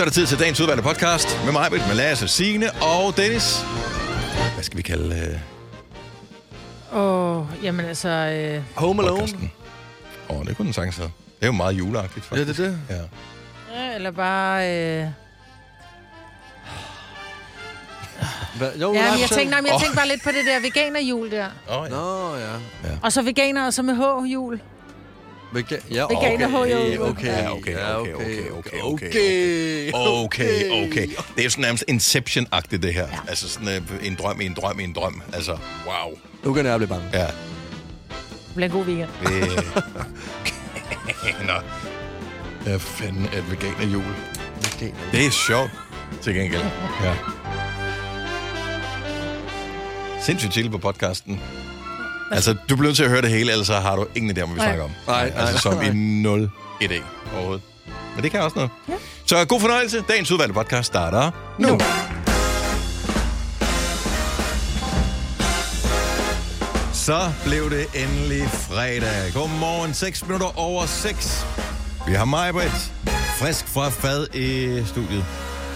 Så er det tid til dagens udvalgte podcast med mig, med Lasse, Signe og Dennis. Hvad skal vi kalde øh, Åh, oh, jamen altså... Øh, Home Alone. podcasten? Åh, oh, det kunne den sagtens hedde. Det er jo meget juleagtigt, Ja, faktisk. det er det. Ja. ja, eller bare... Øh, Hva? Jo, ja, men jeg tænkte, nej, men jeg tænkte bare lidt på det der veganerjul der. Oh, ja. Nå, ja. Og så veganer, og så med H-jul. Vega- ja, Veganer okay, har jo- okay, Ja, okay, ja, okay, okay, okay, okay, Okay, okay. Det er jo sådan nærmest Inception-agtigt, det her. Ja. Altså sådan øh, en drøm i en drøm i en drøm. Altså, wow. Nu kan jeg blive bange. Ja. Det bliver en god weekend. Det... Nå. Hvad fanden er et veganerjul? Det er sjovt, til gengæld. Ja. Sindssygt chill på podcasten. Altså, du bliver nødt til at høre det hele, ellers har du ingen idé om, hvad vi Nej. snakker om. Nej, nej, Altså, som nej. i 0 idé overhovedet. Men det kan også noget. Ja. Så god fornøjelse. Dagens udvalgte podcast starter nu. nu. Så blev det endelig fredag. Godmorgen, 6 minutter over 6. Vi har mig, Britt, frisk fra fad i studiet.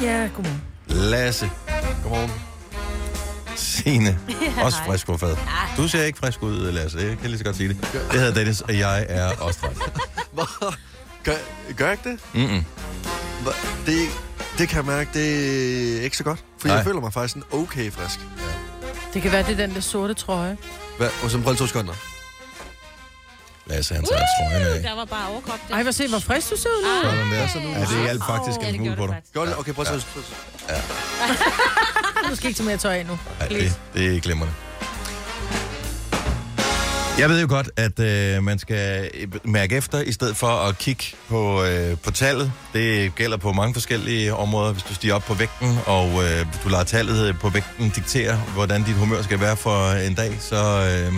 Ja, godmorgen. Lasse, Godmorgen. Signe, også frisk fra fad. Du ser ikke frisk ud, Lasse. Jeg kan lige så godt sige det. Det hedder Dennis, og jeg er også. Hvor- Gør, gør jeg ikke det? Mm-mm. Det, det kan jeg mærke, det er ikke så godt. For Nej. jeg føler mig faktisk sådan okay frisk. Det kan være, det er den der sorte trøje. Hvad? Og så prøv to sekunder. Lasse, han tager trøjen af. Der var bare overkrop. Ej, hvor se, hvor frisk du ser ud nu. Sådan der. Ja, det hjalp faktisk Ja, en det smule gjorde på dig. faktisk. Gør det? Okay, prøv at ja. Du skal ikke tage mere tøj af nu. Nej, det, det er glimrende. Jeg ved jo godt, at øh, man skal mærke efter, i stedet for at kigge på, øh, på tallet. Det gælder på mange forskellige områder. Hvis du stiger op på vægten, og øh, du lader tallet på vægten diktere, hvordan dit humør skal være for en dag, så, øh,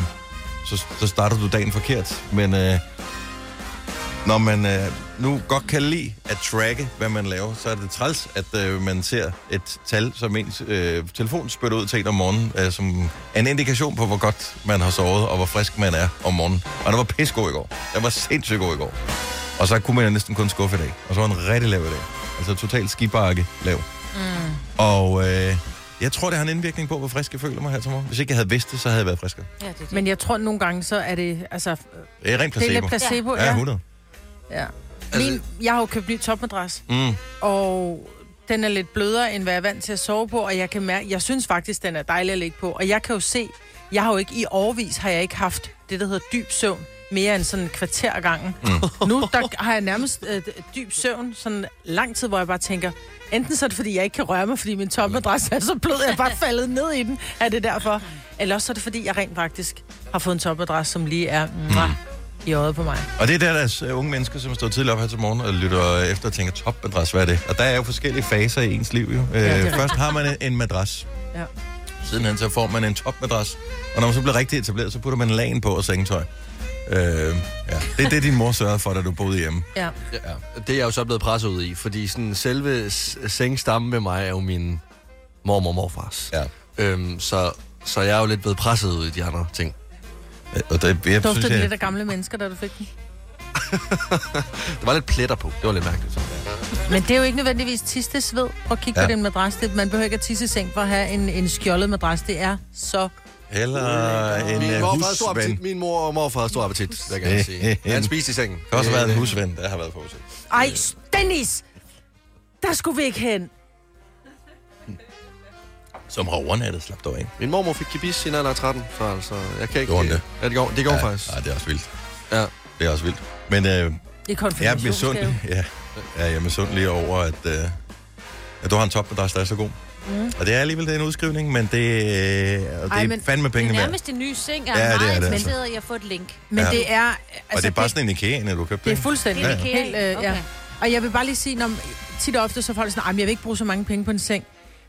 så, så starter du dagen forkert. Men øh, når man øh, nu godt kan lide at tracke, hvad man laver, så er det træls, at øh, man ser et tal, som ens øh, telefon spytter ud til en om morgenen, øh, som er en indikation på, hvor godt man har sovet, og hvor frisk man er om morgenen. Og der var pissegod i går. Der var sindssygt god i går. Og så kunne man jo næsten kun skuffe i dag. Og så var en rigtig lav i dag. Altså totalt skibakke lav. Mm. Og øh, jeg tror, det har en indvirkning på, hvor frisk jeg føler mig her til morgen. Hvis ikke jeg havde vidst det, så havde jeg været friskere. Ja, det det. Men jeg tror nogle gange, så er det... Altså, Det er rent det er placebo. placebo. Ja, 100. ja. Altså- Min, jeg har jo købt ny topmadras, Mm. og den er lidt blødere, end hvad jeg er vant til at sove på, og jeg kan mærke, jeg synes faktisk, den er dejlig at ligge på. Og jeg kan jo se, jeg har jo ikke i årvis har jeg ikke haft det, der hedder dyb søvn, mere end sådan en kvarter ad gangen. Mm. Nu der har jeg nærmest øh, dyb søvn, sådan lang tid, hvor jeg bare tænker, enten så er det, fordi jeg ikke kan røre mig, fordi min topmadras er så blød, jeg er bare faldet ned i den, er det derfor. Eller også så er det, fordi jeg rent faktisk har fået en topmadras, som lige er mwah, i øjet på mig. Og det er der, der er øh, unge mennesker, som står tidligt op her til morgen og lytter efter og tænker, topmadras, hvad er det? Og der er jo forskellige faser i ens liv. Jo. er Øh, først har man en, en madras. Ja. Sidenhen så får man en topmadras. Og når man så bliver rigtig etableret, så putter man lagen på og sengetøj. Øh, ja. Det er det, din mor sørgede for, da du boede hjemme. Ja. Ja. Det er jeg jo så blevet presset ud i, fordi sådan selve sengstammen med mig er jo min mormor og morfars. Ja. Øhm, så, så jeg er jo lidt blevet presset ud i de andre ting. Øh, Og det, jeg Duftede synes, jeg, lidt af gamle mennesker, da du fik den? Der var lidt pletter på. Det var lidt mærkeligt. Men det er jo ikke nødvendigvis tistesved at kigge Ja. på den madras. Det, man behøver ikke at tisse i seng for at have en, en skjoldet madras. Det er så... Eller en Min morfar havde stor appetit. Min mor og morfar havde stor appetit, vil jeg gerne sige. Han spiste i sengen. Det har også været en husven, der har været på hotel. Ej, Dennis! Der skulle vi ikke hen. Som har overnattet, slap dog af. Min mormor fik kibis i en alder af 13, så altså, jeg kan ikke... Gjorde det? Ja, det går, det går ja, faktisk. Ja, det er også vildt. Ja. Det er også vildt. Men øh, Det er jeg er misundelig. Ja, ja, jeg er misundelig over, at, øh, at du har en topmadras, der er så god. Mm. Og det er alligevel det er en udskrivning, men det, øh, og det Ej, er men- fandme Det pengene er værd. nærmest en ny seng. Jeg Ja, er det er meget det, altså. interesseret i at få et link. Men Ja. det er... Altså, Og det er bare sådan en IKEA, når du købte Det er fuldstændig Det er Ja. IKEA, helt... Øh, ja. okay. Og jeg vil bare lige sige, når tit og ofte så er folk sådan, "Ej, men jeg vil ikke bruge så mange penge på en seng.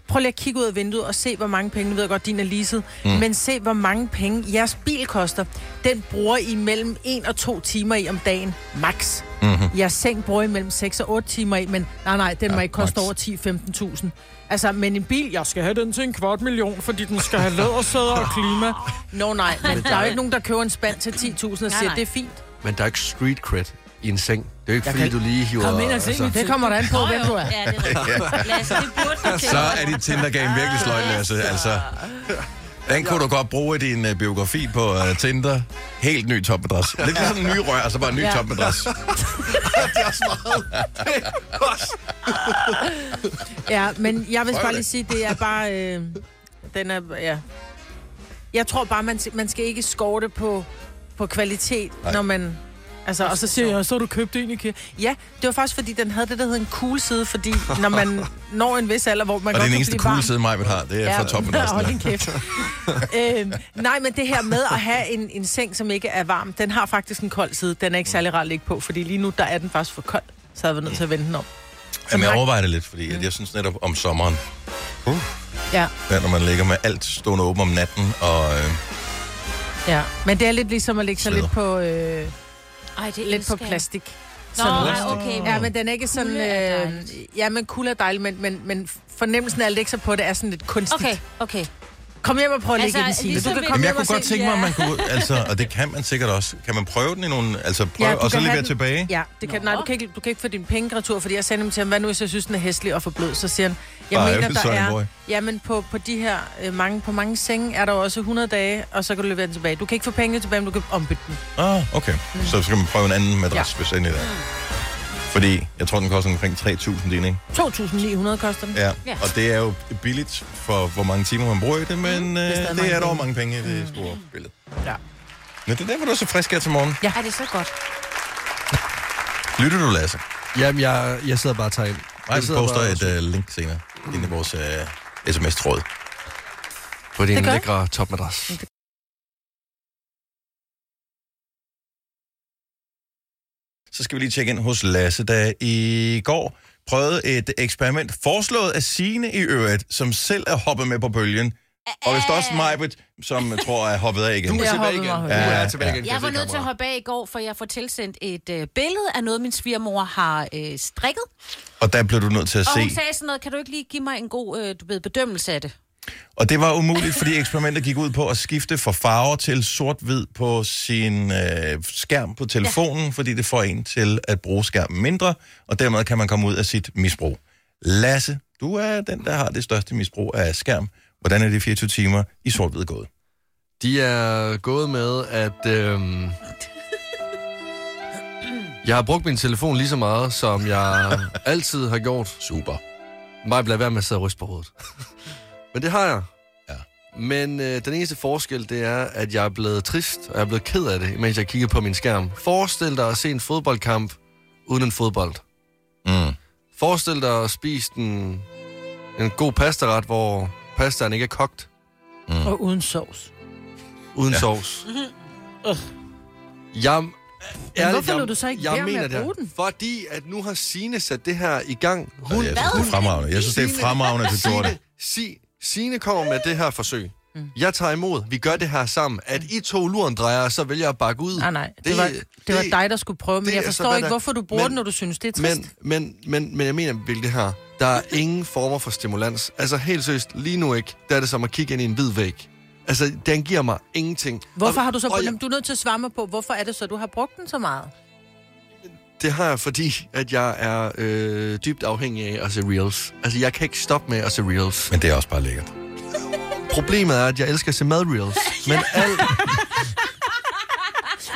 Prøv lige at kigge ud af vinduet og se, hvor mange penge, nu ved jeg godt, din er leaset, mm. men se, hvor mange penge jeres bil koster. Den bruger I mellem 1 og 2 timer i om dagen, max. Mm-hmm. Jeres seng bruger I mellem 6 og 8 timer i, men nej, nej, den Ja, må ikke koste max. over 10-15.000. Altså, men en bil, jeg skal have den til en kvart million, fordi den skal have lædersæder og klima. Nå nej, men der er jo ikke nogen, der køber en spand til 10.000 og Nej, siger, nej. det er fint. Men der er ikke street cred i en seng. Det er jo ikke, Jeg fordi kan- du lige hiver... Kom ind og se Det kommer der an på, hvem du er. Ja, det er rigtigt. Lasse, det burde du Så er dit Tinder-game virkelig sløjt, Lasse. Altså, den kunne du godt bruge i din uh, biografi på uh, Tinder. Helt ny topmadras. Lidt ligesom en ny rør, og så bare en ny Ja. topmadras. det er også meget. Ja, men jeg vil bare lige sige, det er bare... Øh, den er... Ja. Jeg tror bare, man, man skal ikke skorte på, på kvalitet, Nej. når man... Altså, og så siger jeg, så du købt en IKEA. Ja, det var faktisk, fordi den havde det, der hedder en cool side, fordi når man når en vis alder, hvor man Og det godt er den kan eneste blive cool varm. side, mig har. Det er fra hold topmadrassen. din kæft. øhm, nej, men det her med at have en, en seng, som ikke er varm, den har faktisk en kold side. Den er ikke særlig rar at ligge på, fordi lige nu, der er den faktisk for kold. Så jeg været nødt til at vende den om. Jamen, jeg overvejer det lidt, fordi at jeg synes netop om sommeren, Ja, der, når man ligger med alt stående åben om natten, og øh, ja. Men det er lidt ligesom at ligge sig lidt på, øh, Ej, det lidt på plastik. Nå, Sådan nej, okay. Ja, men den er ikke sådan... Er Øh, ja, men kulde er dejligt, men, men, men fornemmelsen af at lægge sig på det er sådan lidt kunstigt. Okay, okay. Kom hjem og prøv at Altså, ligge i den, Signe. ligesom Du kan komme Jamen, jeg hjem og kunne godt se- tænke mig, Ja. at man kunne altså, og det kan man sikkert også. Kan man prøve den i nogle, altså prøve, Ja, ja, du og så kan have levere den- tilbage? Ja, det kan, Nå. nej, du kan, ikke, du kan ikke få din penge retur, fordi jeg sagde nemlig til ham, hvad nu hvis jeg synes, den er hæslig og for blød? Så siger han, jeg Bare mener, ærgerligt, der Boy. er... Ja, men på, på de her øh, mange, på mange senge er der jo også 100 dage, og så kan du levere den tilbage. Du kan ikke få penge tilbage, men du kan ombytte den. Ah, okay. Så skal man prøve en anden madras, ja. hvis endelig der. Fordi jeg tror, den koster omkring 3.000 din, ikke? 2.900 koster den. Ja. Ja. Og det er jo billigt for, hvor mange timer man bruger i det, men øh, er det er, det er dog mange penge i det store billede. Ja. Men det er derfor, du er så frisk her til morgen. Ja. Er det så godt? Lytter du, Lasse? Jamen, jeg, jeg sidder bare og tager ind. Nej, Jeg vi poster bare et uh, link senere ind i vores uh, sms-tråd. På din lækre topmadras. Så skal vi lige tjekke ind hos Lasse, der i går prøvede et eksperiment, foreslået af Sine i øvrigt, som selv er hoppet med på bølgen. Og hvis også Majbet, som tror er hoppet af igen. Du er Jeg tilbage igen. er Ja, tilbage ja. igen. Jeg var nødt til at hoppe af i går, for jeg får tilsendt et øh, billede af noget, min svigermor har øh, strikket. Og der blev du nødt til at Og hun se. sagde sådan noget, kan du ikke lige give mig en god øh, du ved, bedømmelse af det? Og det var umuligt, fordi eksperimentet gik ud på at skifte fra farver til sort-hvid på sin øh, skærm på telefonen, ja. fordi det får en til at bruge skærmen mindre, og dermed kan man komme ud af sit misbrug. Lasse, du er den, der har det største misbrug af skærm. Hvordan er de 24 timer i sort-hvid gået? De er gået med, at øhm, jeg har brugt min telefon lige så meget, som jeg altid har gjort. Super. Mig bliver være med at sidde og ryste på hovedet. Men det har jeg. Ja. Men øh, den eneste forskel, det er, at jeg er blevet trist, og jeg er blevet ked af det, mens jeg kigger på min skærm. Forestil dig at se en fodboldkamp uden en fodbold. Mm. Forestil dig at spise en, en god pastaret, hvor pastaen ikke er kogt, Og uden sovs. uden Ja. ja. sovs. Jeg, ærligt, hvorfor jeg, lod du så ikke jeg være med mener at det. bruge den? Fordi at nu har Sine sat det her i gang. Hun, jeg synes, det er fremragende. Jeg synes, det er fremragende, at du gjorde det. Signe, si, Signe kommer med det her forsøg. Mm. Jeg tager imod. Vi gør det her sammen. At I to luren drejer, så vil jeg bakke ud. Nej, nej. Det, det, var, det var dig, der skulle prøve, men det jeg forstår hvad ikke, hvorfor du bruger men- den, når du synes, det er trist. Men, men, men, men jeg mener virkelig det her. Der er ingen former for stimulans. Altså helt seriøst, lige nu ikke. Der er det som at kigge ind i en hvid væg. Altså, den giver mig ingenting. Hvorfor Og- har du så... og jeg- Du er nødt til at svare mig på, hvorfor er det så, du har brugt den så meget? Det har jeg, fordi at jeg er øh, dybt afhængig af at se reels. Altså, jeg kan ikke stoppe med at se reels. Men det er også bare lækkert. Problemet er, at jeg elsker at se madreels. Men alt,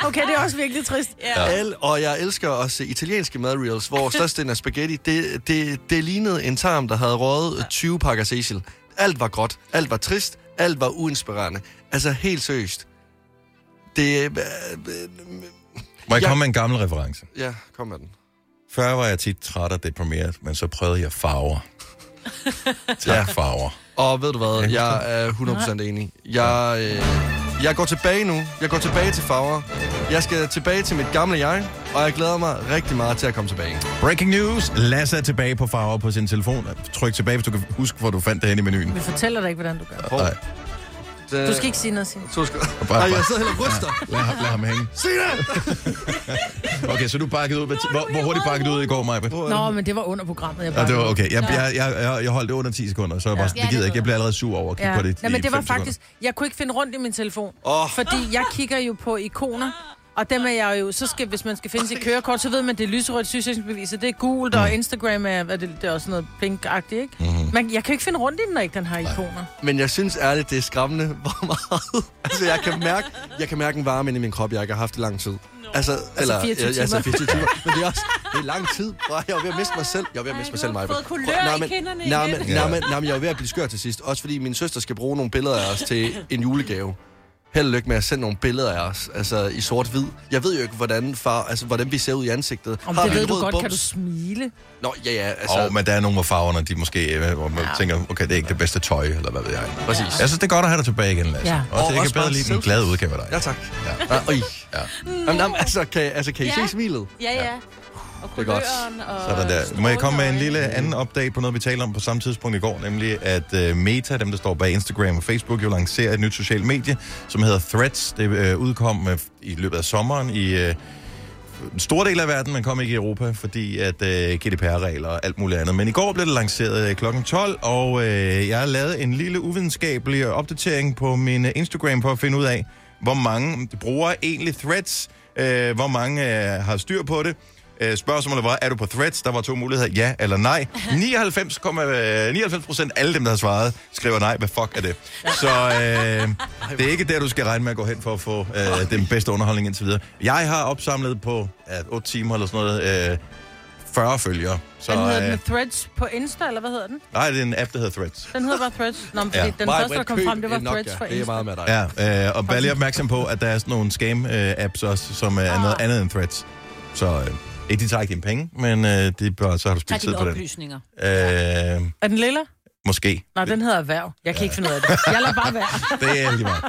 Okay, det er også virkelig trist. Ja. alt, og jeg elsker at se italienske madreels, hvor størstedelen af spaghetti, det, det, det lignede en tarm, der havde røget 20 pakker Cecil. Alt var gråt, alt var trist, alt var uinspirerende. Altså, helt seriøst. Det... Må jeg Ja. komme med en gammel reference? ja, kom med den. Før var jeg tit træt og deprimeret, men så prøvede jeg farver. tak, Ja. farver. Og ved du hvad, jeg er 100% enig. Jeg, øh, jeg går tilbage nu. Jeg går tilbage til farver. Jeg skal tilbage til mit gamle jeg, og jeg glæder mig rigtig meget til at komme tilbage. Breaking news. Lasse er tilbage på farver på sin telefon. Tryk tilbage, hvis du kan huske, hvor du fandt det hen i menuen. Vi fortæller dig ikke, hvordan du gør. Hov. Nej, Det, Du skal ikke sige noget, Signe. Så skal... bare- Ej, jeg sidder heller og ryster. lad, ham- lad ham hænge. Okay, så du bakkede ud. Hvor, hvor, hurtigt bakkede du ud i går, Maja? Nå, men det var under programmet. Jeg Ja, det var bare... okay. Jeg, jeg, jeg, jeg, jeg holdt det under 10 sekunder, så jeg bare, Ja. det Ja, gider jeg ikke. Jeg bliver allerede sur over at kigge Ja. på det Nej, men det var fem sekunder. faktisk... Jeg kunne ikke finde rundt i min telefon. Åh. Fordi jeg kigger jo på ikoner. Og dem er jeg jo, så skal, hvis man skal finde sit kørekort, så ved man, det er lyserødt sygesikringsbevis, det er gult, og Instagram er, er det, det er også noget pink-agtigt, ikke? Mm-hmm. Men jeg kan ikke finde rundt i den, når ikke den har ikoner. Men jeg synes ærligt, det er skræmmende, hvor meget... altså, jeg kan mærke, jeg kan mærke en varme inde i min krop, jeg ikke har haft i lang tid. Altså, eller, 24 ja, altså timer. 24 timer. Men det er også det er lang tid. Bro, Jeg var ved at miste mig selv. Jeg var ved at miste mig selv, du har Maja. fået kulør i kinderne nej, men, nej, men, nej, men jeg var ved at blive skør til sidst. Også fordi min søster skal bruge nogle billeder af os til en julegave. Held og lykke med at sende nogle billeder af os, altså i sort-hvid. Jeg ved jo ikke, hvordan, far, altså, hvordan vi ser ud i ansigtet. Om Har det ved du godt, kan du bums? smile. Nå, ja, ja, Altså, altså, oh, men der er nogle af farverne, de måske, øh, hvor man ja. tænker, okay, det er ikke det bedste tøj, eller hvad ved jeg. præcis. Jeg synes, det er godt at have dig tilbage igen, Lasse. Ja. Og Og det også kan bedre bare lide den glade udgave af dig. Ja, tak. Ja. Ja. Ja. Jamen, jamen, altså, kan, altså, kan I Ja. se smilet? Ja, ja. Og kuløren og Sådan der. Må jeg komme med en lille anden update på noget, vi talte om på samme tidspunkt i går, nemlig at uh, Meta, dem der står bag Instagram og Facebook, jo lancerer et nyt socialt medie, som hedder Threads. Det uh, udkom uh, i løbet af sommeren i uh, en stor del af verden, men kom ikke i Europa, fordi at uh, GDPR-regler og alt muligt andet. Men i går blev det lanceret uh, kl. 12, og uh, jeg har lavet en lille uvidenskabelig opdatering på min uh, Instagram for at finde ud af, hvor mange bruger egentlig Threads, uh, hvor mange uh, har styr på det. Øh, Spørgsmålet var, er du på Threads? Der var to muligheder, ja eller nej. 99, 99 procent af alle dem, der har svaret, skriver nej. Hvad fuck er det? Så øh, det er ikke der, du skal regne med at gå hen for at få øh, den bedste underholdning indtil videre. Jeg har opsamlet på ja, 8 timer eller sådan noget, øh, 40 følgere. Så, Den hedder øh, den Threads på Insta, eller hvad hedder den? nej, det er en app, der hedder Threads. Den hedder bare Threads. Nå, men Ja. den Maja, første, der kom frem, det var en Nokia. Threads på Det er Insta. meget med dig. Ja, øh, og vær lige opmærksom på, at der er sådan nogle scam-apps også, som er noget andet end Threads. Så øh, ikke de tager ikke dine penge, men øh, det er bare, så har du spildt tid på den. oplysninger. Øh, Er den lilla? måske. Nej, den hedder erhverv. Jeg kan ikke finde ud af det. Jeg lader bare være. Det er lige meget.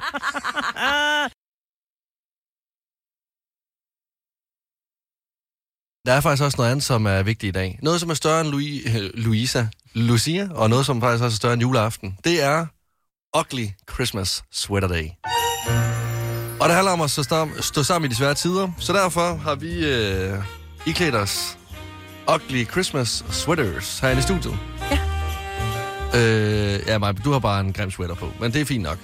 Der er faktisk også noget andet, som er vigtigt i dag. Noget, som er større end Louis, øh, Louisa, Lucia, og noget, som faktisk også er større end juleaften. Det er Ugly Christmas Sweater Day. Og det handler om at stå, stam- stå sammen i de svære tider, så derfor har vi øh, iklædt os Ugly Christmas Sweaters herinde i studiet. Ja. Øh, ja, Maja, du har bare en grim sweater på, men det er fint nok.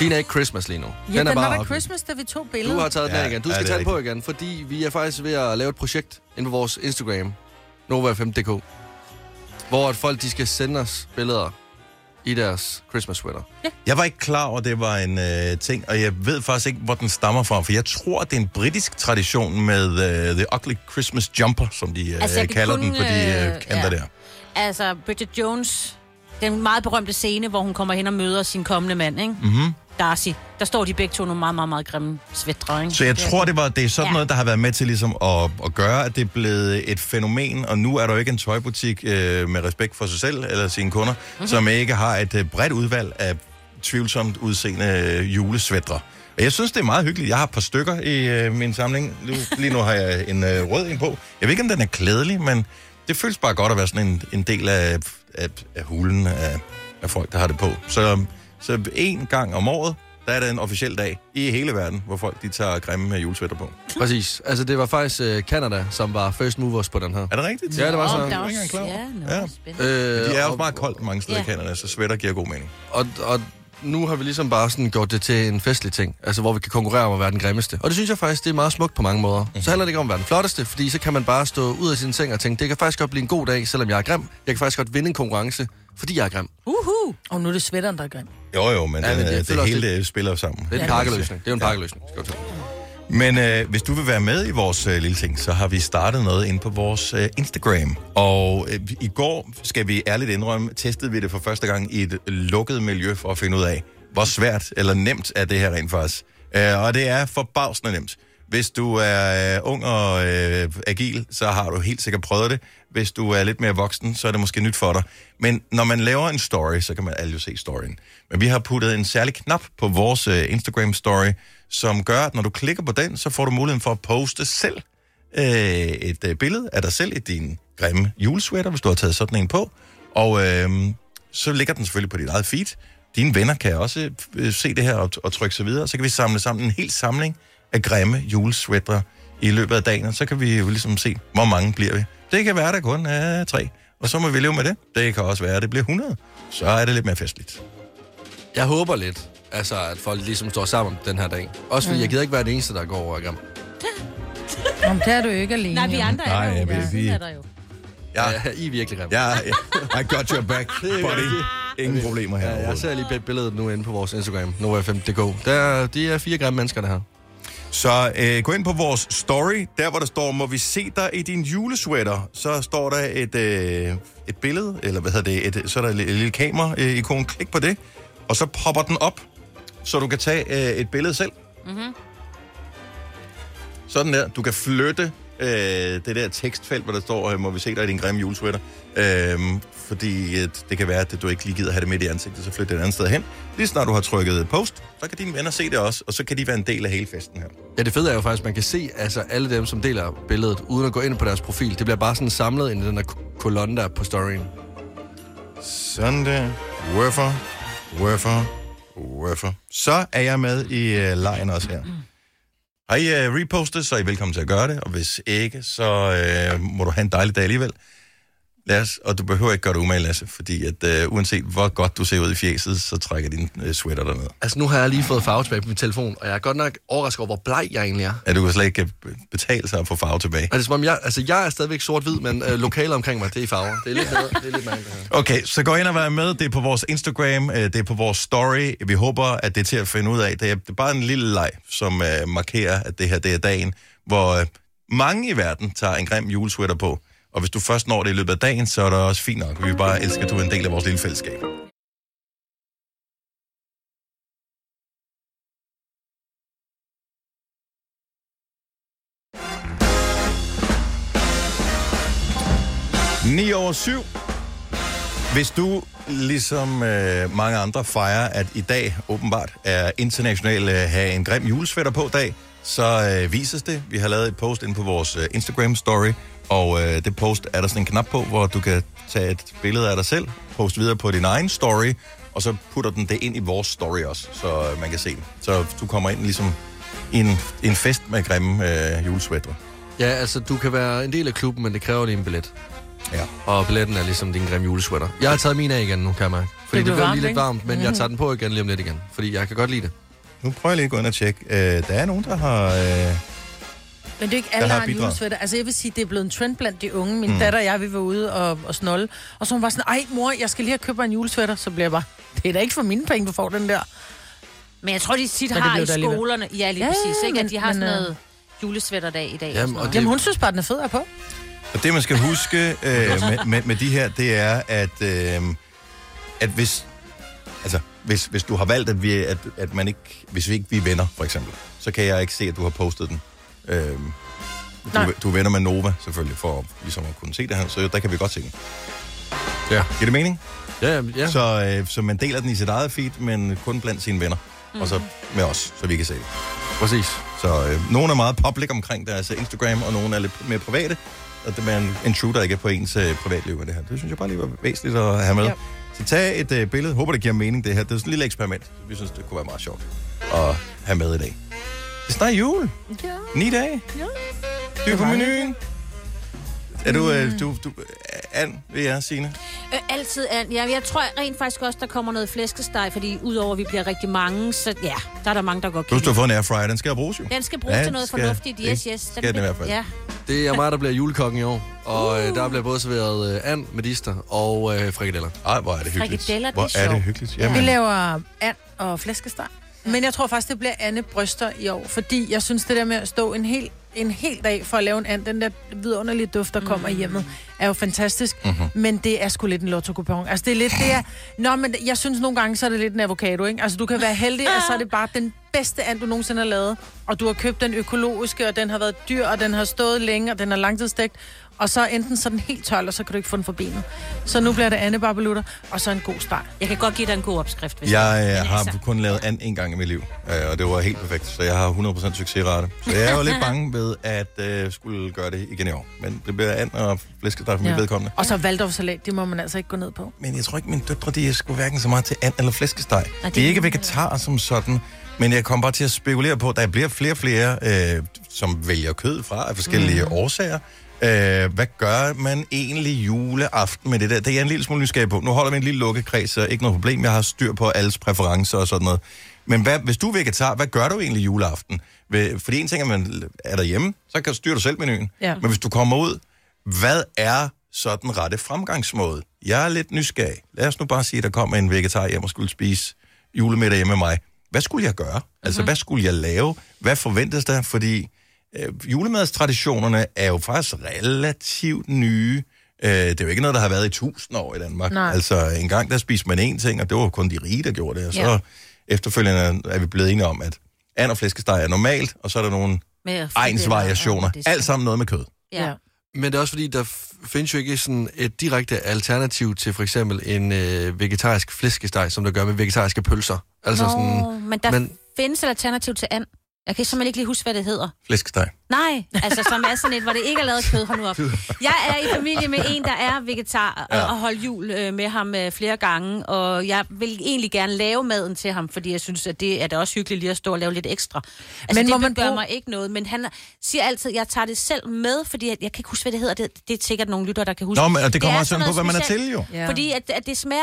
Din er ikke Christmas lige nu. Ja, den, den bare var da ugly. Christmas, da vi tog billedet. Du har taget den Ja, af igen. Du ja, skal er tage den på igen, fordi vi er faktisk ved at lave et projekt inde på vores Instagram, Nova5.dk, hvor at folk de skal sende os billeder i deres Christmas sweater. Jeg var ikke klar over, at det var en øh, ting, og jeg ved faktisk ikke, hvor den stammer fra, for jeg tror, det er en britisk tradition med øh, The Ugly Christmas Jumper, som de øh, Altså, kalder kun, den på de øh, øh, kanter ja. der. Altså, Bridget Jones, den meget berømte scene, hvor hun kommer hen og møder sin kommende mand, ikke? Mm-hmm. Darcy. Der står de begge to nogle meget, meget, meget grimme svætter, ikke? Så jeg tror, det var det er sådan Ja. noget, der har været med til ligesom at, at gøre, at det er blevet et fænomen, og nu er der jo ikke en tøjbutik øh, med respekt for sig selv eller sine kunder, Mhm. mm-hmm. som ikke har et øh, bredt udvalg af tvivlsomt udseende øh, julesvætter. Og jeg synes, det er meget hyggeligt. Jeg har et par stykker i øh, min samling. Nu, lige nu har jeg en øh, rød en på. Jeg ved ikke, om den er klædelig, men det føles bare godt at være sådan en, en del af, af, af hulen af, af folk, der har det på. Så, så en gang om året, der er det en officiel dag i hele verden, hvor folk de tager grimme julesvætter på. Præcis. Altså, det var faktisk øh, Canada, som var first movers på den her. Er det rigtigt? Ja, det var Åh, så. der Jeg også, ikke engang klar ja, Ja. spændende. Øh, De er jo og- meget koldt mange steder Ja. i Canada, så svætter giver god mening. Og, og nu har vi ligesom bare sådan gjort det til en festlig ting, altså hvor vi kan konkurrere om at være den grimmeste. Og det synes jeg faktisk, det er meget smukt på mange måder. Mhm. Så handler det ikke om at være den flotteste, fordi så kan man bare stå ud af sin seng og tænke, det kan faktisk godt blive en god dag, selvom jeg er grim. Jeg kan faktisk godt vinde en konkurrence, fordi jeg er grim. Uhu. Og nu er det svætteren, der er grim. Jo, jo, men, Ja, ja, men det, jeg det, det hele det spiller sammen. Det er en pakkeløsning. Det er jo en pakkeløsning. Skal du. Men øh, hvis du vil være med i vores øh, lille ting, så har vi startet noget inde på vores øh, Instagram. Og øh, i går, skal vi ærligt indrømme, testede vi det for første gang i et lukket miljø for at finde ud af, hvor svært eller nemt er det her rent faktisk. Øh, og det er forbavsende nemt. Hvis du er øh, ung og øh, agil, så har du helt sikkert prøvet det. Hvis du er lidt mere voksen, så er det måske nyt for dig. Men når man laver en story, så kan man alle jo se storyen. Men vi har puttet en særlig knap på vores øh, Instagram-story, som gør, at når du klikker på den, så får du muligheden for at poste selv øh, et øh, billede af dig selv i din grimme julesweater, hvis du har taget sådan en på. Og øh, så ligger den selvfølgelig på dit eget feed. Dine venner kan også øh, se det her og, og trykke sig videre. Så kan vi samle sammen en hel samling af grimme julesweater i løbet af dagen, og så kan vi jo ligesom se, hvor mange bliver vi. Det kan være, der kun er tre, og så må vi leve med det. Det kan også være, at det bliver 100. Så er det lidt mere festligt. Jeg håber lidt, altså, at folk ligesom står sammen den her dag. Også fordi mm. jeg gider ikke være den eneste, der går over og grim. Om det er du ikke alene. Nej, vi jo. andre Nej, er der jo. vi- Ja, vi- er der jo. Ja, Ja, I er virkelig grimme. ja, I got your back, buddy. Ingen problemer her. Ja, jeg ser lige billedet nu inde på vores Instagram, NoFM.dk. Der, de er fire grimme mennesker, der her. Så øh, gå ind på vores story, der hvor der står, må vi se dig i din julesweater, så står der et, øh, et billede, eller hvad hedder det, et, så er der et, et lille kamera-ikon, klik på det, og så popper den op, så du kan tage øh, et billede selv. Mm-hmm. Sådan der, du kan flytte øh, det der tekstfelt, hvor der står, øh, må vi se dig i din grimme julesweater, øh, fordi at det kan være, at du ikke lige gider have det midt i ansigtet, så flyt det et andet sted hen. Lige snart du har trykket post, så kan dine venner se det også, og så kan de være en del af hele festen her. Ja, det fede er jo faktisk, at man kan se altså, alle dem, som deler billedet, uden at gå ind på deres profil. Det bliver bare sådan samlet ind i den der ko- kolonne der på storyen. Sådan der. Wurfer. Wurfer. Wurfer. Så er jeg med i uh, lejen også her. Har I uh, repostet, så er I velkommen til at gøre det. Og hvis ikke, så uh, må du have en dejlig dag alligevel. Lasse, og du behøver ikke gøre det umage, Lasse, fordi at uh, uanset hvor godt du ser ud i fjeset, så trækker din uh, sweater derned. Altså, nu har jeg lige fået farve tilbage på min telefon, og jeg er godt nok overrasket over, hvor bleg jeg egentlig er. At du kan slet ikke øh, betale sig at få farve tilbage. Altså, som om jeg, altså, jeg er stadigvæk sort-hvid, men øh, lokalet omkring mig, det er i farver. Det er lidt, bedre. det er lidt mærkeligt. Okay, så gå ind og vær med. Det er på vores Instagram, øh, det er på vores story. Vi håber, at det er til at finde ud af. Det er, det er bare en lille leg, som uh, markerer, at det her det er dagen, hvor uh, mange i verden tager en grim julesweater på. Og hvis du først når det i løbet af dagen, så er det også fint nok. Vi bare elsker, at du er en del af vores lille fællesskab. Ni over syv. Hvis du, ligesom øh, mange andre, fejrer, at i dag åbenbart er international øh, have en grim julesvætter på dag, så øh, vises det. Vi har lavet et post ind på vores øh, Instagram-story, og øh, det post er der sådan en knap på, hvor du kan tage et billede af dig selv, poste videre på din egen story, og så putter den det ind i vores story også, så øh, man kan se det. Så du kommer ind ligesom i en, i en fest med grimme øh, julesvætter. Ja, altså, du kan være en del af klubben, men det kræver lige en billet. Ja. Og billetten er ligesom din grimme julesweater. Jeg har taget min af igen nu, kan jeg mærke. Fordi Det det, bliver lige lidt varmt, men jeg tager den på igen lige om lidt igen. Fordi jeg kan godt lide det. Nu prøver jeg lige at gå ind og tjekke. Øh, der er nogen, der har... Øh, Men det er ikke alle, Der har har en. Altså, jeg vil sige, det er blevet en trend blandt de unge. Min mm. datter og jeg, vi var ude og, og snolde. Og så hun var sådan, ej mor, jeg skal lige have købt en julesvætter. Så bliver jeg bare, det er da ikke for mine penge, du får den der. Men jeg tror, de tit har i skolerne... Ja, lige Ja, præcis. Ikke? men- At de har men, sådan øh, noget julesvætterdag i dag. Jamen, og det- Jamen, hun synes bare, den er fed at på. Og det, man skal huske øh, med, med, med de her, det er, at, øh, at hvis, altså, hvis, hvis du har valgt, at, vi, at, at man ikke, hvis vi ikke vi er venner, for eksempel, så kan jeg ikke se, at du har postet den. Øh, Nej. du, du er venner med Nova, selvfølgelig, for ligesom at kunne se det her, så der kan vi godt se den. Ja. Giver det mening? Ja, ja. ja. Så, øh, så man deler den i sit eget feed, men kun blandt sine venner. Mm. Og så med os, så vi kan se det. præcis. Så øh, nogle er meget public omkring deres Instagram, og nogle er lidt mere private. Og det er en intruder ikke på ens øh, privatliv med det her. Det synes jeg bare lige var væsentligt at have med. Ja. Så tag et øh, billede. Håber, det giver mening, det her. Det er sådan et lille eksperiment. Vi synes, det kunne være meget sjovt at have med i dag. Det er snart jul. Ja. Ni dage. Ja. Du er på menuen. Er du, øh, du, du, Ann, vil jeg, Signe? Øh, altid an. Ja, jeg tror rent faktisk også, der kommer noget flæskesteg, fordi udover at vi bliver rigtig mange, så ja, der er der mange, der går Du har fået en airfryer, den skal bruges jo. Den skal bruges Ja, til noget skal- fornuftigt. Yes, det yes. skal den i hvert fald. Ja. Det er mig, der bliver julekokken i år. Og uh. der bliver både serveret uh, and, medister og uh, frikadeller. Ej, hvor er det hyggeligt. Frikadeller, det er hvor er det hyggeligt. Vi Jamen, laver and og flæskesteg. Men jeg tror faktisk, det bliver Anne Bryster i år, fordi jeg synes, det der med at stå en hel, en hel dag for at lave en and, den der vidunderlige duft, der kommer i hjemmet, er jo fantastisk. Mm-hmm. Men det er sgu lidt en lotto Altså, det er lidt det er... Nå, men jeg synes nogle gange, så er det lidt en avocado, ikke? Altså, du kan være heldig, at så er det bare den bedste and, du nogensinde har lavet. Og du har købt den økologiske, og den har været dyr, og den har stået længe, og den har langtidsstegt. Og så enten så den helt tør, og så kan du ikke få den for benet. Så nu bliver det Anne Barbelutter, og så en god steg. Jeg kan godt give dig en god opskrift, hvis Jeg øh, har altså, kun lavet and en gang i mit liv, øh, og det var helt perfekt, så jeg har 100% succesrate. Så jeg er jo lidt bange ved at øh, skulle gøre det igen i år. Men det bliver and og flæskesteg for ja. mit vedkommende. Og så Waldorfsalat, det må man altså ikke gå ned på. Men jeg tror ikke, mine døtre, de sgu hverken så meget til and eller flæskesteg. det de er ikke de vegetarer som sådan, men jeg kommer bare til at spekulere på, at der bliver flere og flere, øh, som vælger kød fra af forskellige mm. årsager. Øh, hvad gør man egentlig juleaften med det der? Det er jeg en lille smule nysgerrig på. Nu holder vi en lille lukkekreds, så ikke noget problem. Jeg har styr på alles præferencer og sådan noget. Men hvad, hvis du er vegetar, hvad gør du egentlig juleaften? Fordi en ting er, man er derhjemme, så kan du styre du selv menuen. Ja. Men hvis du kommer ud, hvad er så den rette fremgangsmåde? Jeg er lidt nysgerrig. Lad os nu bare sige, at der kommer en vegetar hjem og skulle spise julemiddag hjemme med mig. Hvad skulle jeg gøre? Altså, hvad skulle jeg lave? Hvad forventes der? Fordi øh, julemadstraditionerne er jo faktisk relativt nye. Øh, det er jo ikke noget, der har været i tusind år i Danmark. Nej. Altså, en gang der spiste man én ting, og det var kun de rige, der gjorde det. Og så Ja. efterfølgende er vi blevet enige om, at and og flæskesteg er normalt, og så er der nogle egensvariationer. og Alt sammen noget med kød. Ja. Ja. Men det er også fordi, der findes jo ikke sådan et direkte alternativ til for eksempel en øh, vegetarisk flæskesteg, som der gør med vegetariske pølser. Altså Nå, sådan, men der men... findes et alternativ til and. Jeg kan simpelthen ikke lige huske, hvad det hedder. Flæskesteg. Nej, altså som er sådan et, hvor det ikke er lavet kød. Hold nu op. Jeg er i familie med en, der er vegetar, Ja. og holdt jul øh, med ham øh, flere gange, og jeg vil egentlig gerne lave maden til ham, fordi jeg synes, at det er da også hyggeligt lige at stå og lave lidt ekstra. Altså, Men det man gør bruge- mig ikke noget, men han siger altid, at jeg tager det selv med, fordi jeg, jeg kan ikke huske, hvad det hedder. Det, det er sikkert nogle lytter, der kan huske. Nå, men og det kommer er også sådan an på, hvad man er til, jo. Ja. Fordi at, at det smager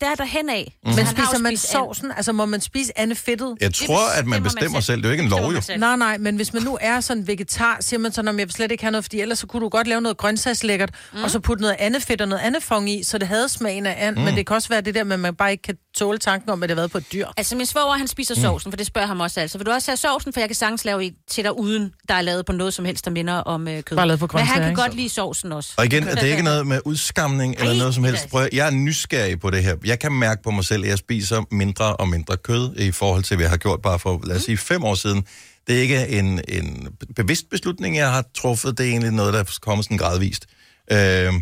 der derhen af. Mm. Men spiser man sovsen? Altså, må man spise andet fedtet? Jeg tror, at man bestemmer selv. Det er jo ikke en lov, jo. Nej, nej, men hvis man nu er sådan vegetar, siger man sådan, om jeg vil slet ikke have noget, fordi ellers så kunne du godt lave noget grøntsagslækkert, mm. og så putte noget andet fedt og noget andet fong i, så det havde smagen af and, mm. men det kan også være det der med, at man bare ikke kan tåle tanken om, at det har været på et dyr. Altså, min svoger, han spiser Mm. sovsen, for det spørger ham også altså. Vil du også have sovsen, for jeg kan sagtens lave i til dig uden, der er lavet på noget som helst, der minder om øh, kød. Bare lavet på Men han kan ikke? godt lide sovsen også. Og igen, det er ikke noget med udskamning eller Ej, noget som helst. Prøv, jeg er nysgerrig på det her. Jeg kan mærke på mig selv, at jeg spiser mindre og mindre kød i forhold til, hvad jeg har gjort bare for, lad os sige, fem år siden. Det er ikke en, en bevidst beslutning, jeg har truffet. Det er egentlig noget, der er kommet sådan gradvist. Øh,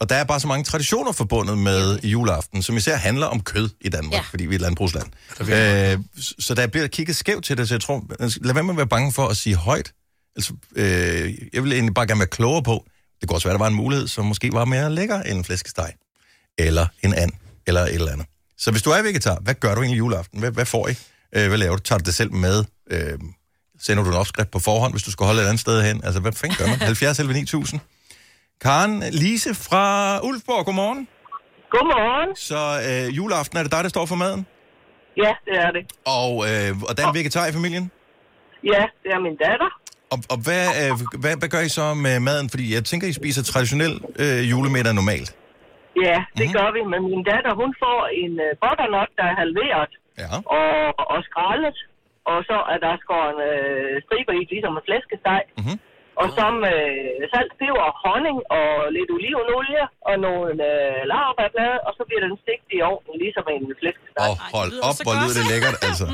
og der er bare så mange traditioner forbundet med juleaften, som især handler om kød i Danmark. Ja. fordi vi er et landbrugsland. Øh, så der bliver kigget skævt til det, så jeg tror, lad være med at være bange for at sige højt. Altså, øh, jeg vil egentlig bare gerne være klogere på, det kunne også være, der var en mulighed, som måske var mere lækker end en flæskesteg, eller en and, eller et eller andet. Så hvis du er vegetar, hvad gør du egentlig juleaften? Hvad, hvad får I? Øh, hvad laver du? Tager du det selv med? Øh, sender du en opskrift på forhånd, hvis du skal holde et andet sted hen? Altså, hvad fanden gør man? 70 11 9000. Karen Lise fra Ulfborg, godmorgen. Godmorgen. Så øh, juleaften, er det dig, der står for maden? Ja, det er det. Og, øh, og der er en vegetar i familien? Ja, det er min datter. Og, og hvad, øh, hvad, hvad gør I så med maden? Fordi jeg tænker, I spiser traditionel øh, julemiddag normalt. Ja, det Mhm. mm-hmm. gør vi. Men min datter, hun får en uh, butternut, der er halveret Ja. og, og skrællet. Og så er der skåret øh, striber i, ligesom en flæskesteg. Mhm. Og så med salt, peber, honning og lidt olivenolie og nogle øh, laurbærblade. Og så bliver den stegt i ovnen, ligesom en flæskesteg. Og hold lyder op, hvor lyder det lækkert, altså.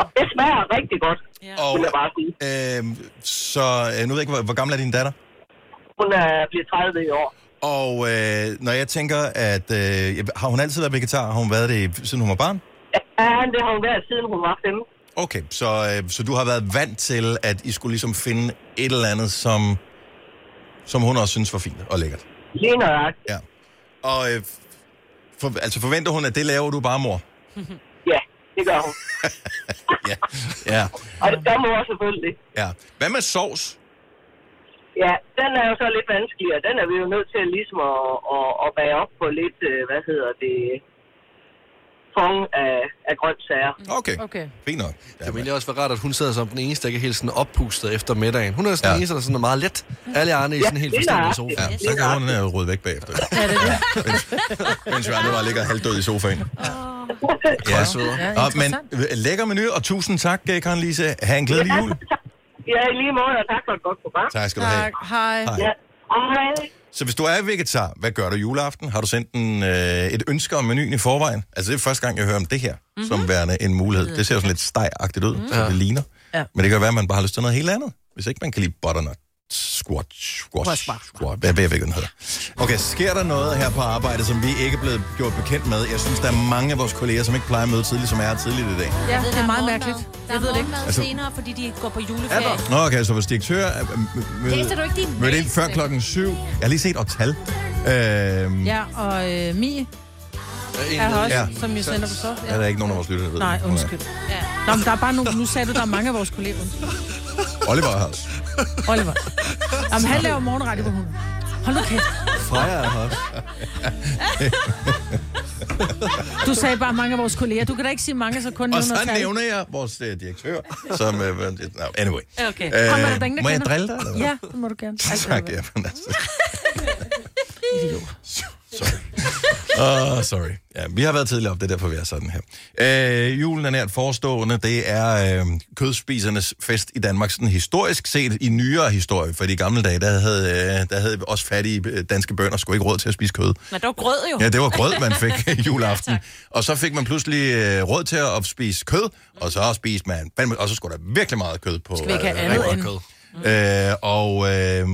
Og det smager rigtig godt, Og, vil jeg bare sige. øh, så øh, nu ved jeg ikke, hvor, hvor gammel er din datter? Hun er blevet 30 i år. Og øh, når jeg tænker, at øh, har hun altid været vegetar? Har hun været det, siden hun var barn? Ja, det har hun været, siden hun var 15. Okay, så, øh, så du har været vant til, at I skulle ligesom finde et eller andet, som, som hun også synes var fint og lækkert. Lige nøjagtigt. Ja. Og øh, for, altså forventer hun, at det laver du bare, mor? Ja, det gør hun. Ja. Ja. Og det gør mor selvfølgelig. ja. Hvad med sovs? Ja, den er jo så lidt vanskeligere. Den er vi jo nødt til ligesom at, at, at bage op på lidt, øh, hvad hedder det, fong af, af grøntsager. Okay, Okay. fint nok. Ja, det ville også være rart, at hun sidder som den eneste, der ikke er helt sådan oppustet efter middagen. Hun er sådan Ja. den eneste, der er sådan meget let. Alle andre er i sådan helt det er forstændig sofa. Ja, så kan hun øh, rydde væk bagefter. Er det det? mens, mens vi andre bare ligger halvdød i sofaen. Ja, sødere. Ja, Og, men lækker menu, og tusind tak, øh, Karen Lise. Ha' en glædelig jul. Ja, i lige måde, og tak for et godt program. Tak skal du have. Tak. Hej. Hej. Ja, hej. Så hvis du er vegetar, hvad gør du juleaften? Har du sendt en, øh, et ønske om menuen i forvejen? Altså det er første gang, jeg hører om det her, mm-hmm. som værende en mulighed. Det ser jo sådan lidt stejagtigt ud, mm-hmm. som det ligner. Ja. Men det kan være, at man bare har lyst til noget helt andet. Hvis ikke man kan lide butternut, squat, squash, Squash, squat, hvad ved jeg ikke, den hedder. Okay, sker der noget her på arbejde, som vi ikke er blevet gjort bekendt med? Jeg synes, der er mange af vores kolleger, som ikke plejer at møde tidligt, som er tidligt i dag. Ja, det er meget mærkeligt. Der Jeg ved er det ikke. morgenmad Altså- senere, fordi de går på juleferie. Er der? Nå, okay, så hvis direktør er- ikke din mødte mail, ind før Svend? klokken syv. Jeg har lige set Ortal. Øhm, Ja, og øh, Mie er her også, Ja. som jo sender på så. er der ikke nogen af vores lyttere, der ved Nej, er. undskyld. Ja. Nå, men der er bare nogle, nu sagde du, der er mange af vores kolleger. Oliver også. Oliver. Jamen, han laver morgenradio på hunden. Hold nu kæft. Freja er her også. Du sagde bare mange af vores kolleger. Du kan da ikke sige mange, så kun Og så tal. nævner jeg vores uh, direktør, som... Uh, no, anyway. Okay. Ham er der ingen, der må jeg drille dig? Eller? Ja, det må du gerne. Tak, ja. er Men altså, Idiot. Sorry. Oh, sorry. Ja, vi har været tidligere op, det er derfor, vi er sådan her. Øh, julen er nært forestående. Det er øh, kødspisernes fest i Danmark, sådan historisk set i nyere historie. For i gamle dage, der havde, øh, der havde også fattige øh, danske bønder sgu ikke råd til at spise kød. Men der var grød jo. Ja, det var grød, man fik juleaften. Og så fik man pludselig øh, råd til at spise kød, og så spiste man, og så skulle der virkelig meget kød på. Skal vi ikke have øh, andet end- kød. Øh, og, øh,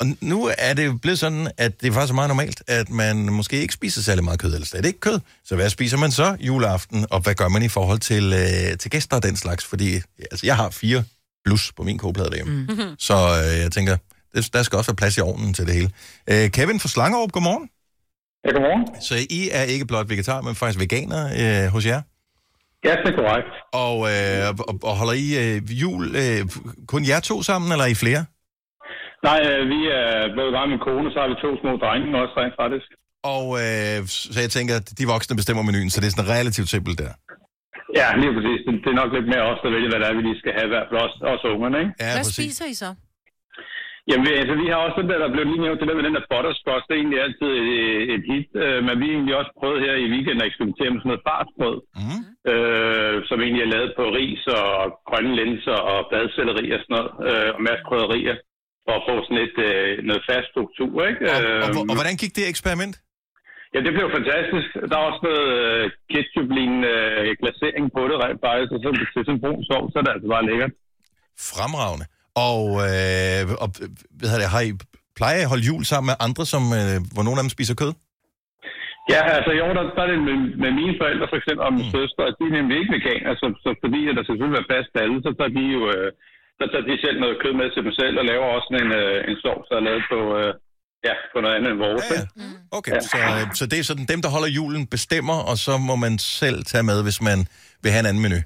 og nu er det jo blevet sådan, at det er faktisk meget normalt, at man måske ikke spiser særlig meget kød, eller slet ikke kød. Så hvad spiser man så juleaften, og hvad gør man i forhold til, øh, til gæster og den slags? Fordi altså, jeg har fire plus på min kogeplade derhjemme. Mm. Så øh, jeg tænker, det- der skal også være plads i ovnen til det hele. Øh, Kevin fra Slangerup, godmorgen. Ja, godmorgen. Så I er ikke blot vegetar, men faktisk veganer øh, hos jer? Ja, det er korrekt. Og, øh, og, og holder I øh, jul øh, kun jer to sammen, eller er I flere? Nej, øh, vi er mig og min kone, så har vi to små drenge også rent faktisk. Og øh, så jeg tænker, at de voksne bestemmer menuen, så det er sådan relativt simpelt der. Ja, lige præcis. Det, det er nok lidt mere os, der vælger, hvad det er, vi lige skal have, i hvert fald også, også ungerne, ikke? Ja, Hvad præcis. spiser I så? Jamen, vi, altså, vi har også den der, der blev lige nævnt, det der med den der butterscotch, det er egentlig altid et, et hit, øh, men vi har egentlig også prøvet her i weekenden at eksperimentere med sådan noget farsbrød, Mm. øh, som egentlig er lavet på ris og grønne linser og bladcelleri og sådan noget, øh, og masser krydderier, for at få sådan lidt øh, noget fast struktur, ikke? Og, og, Øh, og, og hvordan gik det eksperiment? Ja, det blev fantastisk. Der er også noget øh, ketchup-lignende øh, glasering på det rent og så til sådan en brun sovs, så er det altså bare lækkert. Fremragende. Og, øh, og hvad hedder det, har I plejer I at holde jul sammen med andre, som, øh, hvor nogle af dem spiser kød? Ja, altså jo, der, der er det med, med mine forældre for eksempel, og min mm. søster, de er nemlig ikke veganer, så, så fordi at der selvfølgelig være plads til alle, så tager de jo øh, så tager de selv noget kød med til dem selv, og laver også sådan en, øh, en sovs, der er lavet på, øh, ja, på noget andet end vores. Ja, Ja, ja. Okay, så, øh, så det er sådan, dem, der holder julen, bestemmer, og så må man selv tage med, hvis man vil have en anden menu.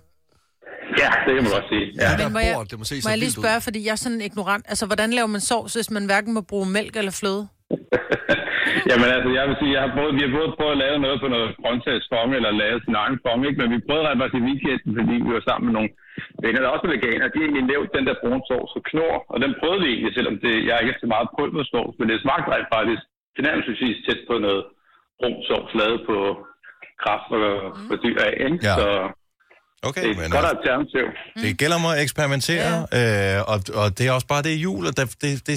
ja det kan man godt sige. Ja. Men må jeg- det må se Må jeg lige vildt ud. spørge, fordi jeg er sådan ignorant. Altså, hvordan laver man sovs, hvis man hverken må bruge mælk eller fløde? Jamen altså, jeg vil sige, jeg har både, vi har både prøvet at lave noget på noget grøntsagsfong, eller lave sin egen fong, ikke? men vi prøvede rent faktisk i weekenden, fordi vi var sammen med nogle venner, der også er veganer. De har egentlig lavet den der brun sovs og knor, og den prøvede vi egentlig, selvom det, jeg ikke er så meget pulversovs, men det smagte rent faktisk tilnærmelsesvis tæt på noget brun sovs lavet på kraft og på dyr af. Ikke? Ja. Så Okay, det er men et godt alternativ. det gælder om at eksperimentere, øh, og, og det er også bare det er jul, og det, det, det,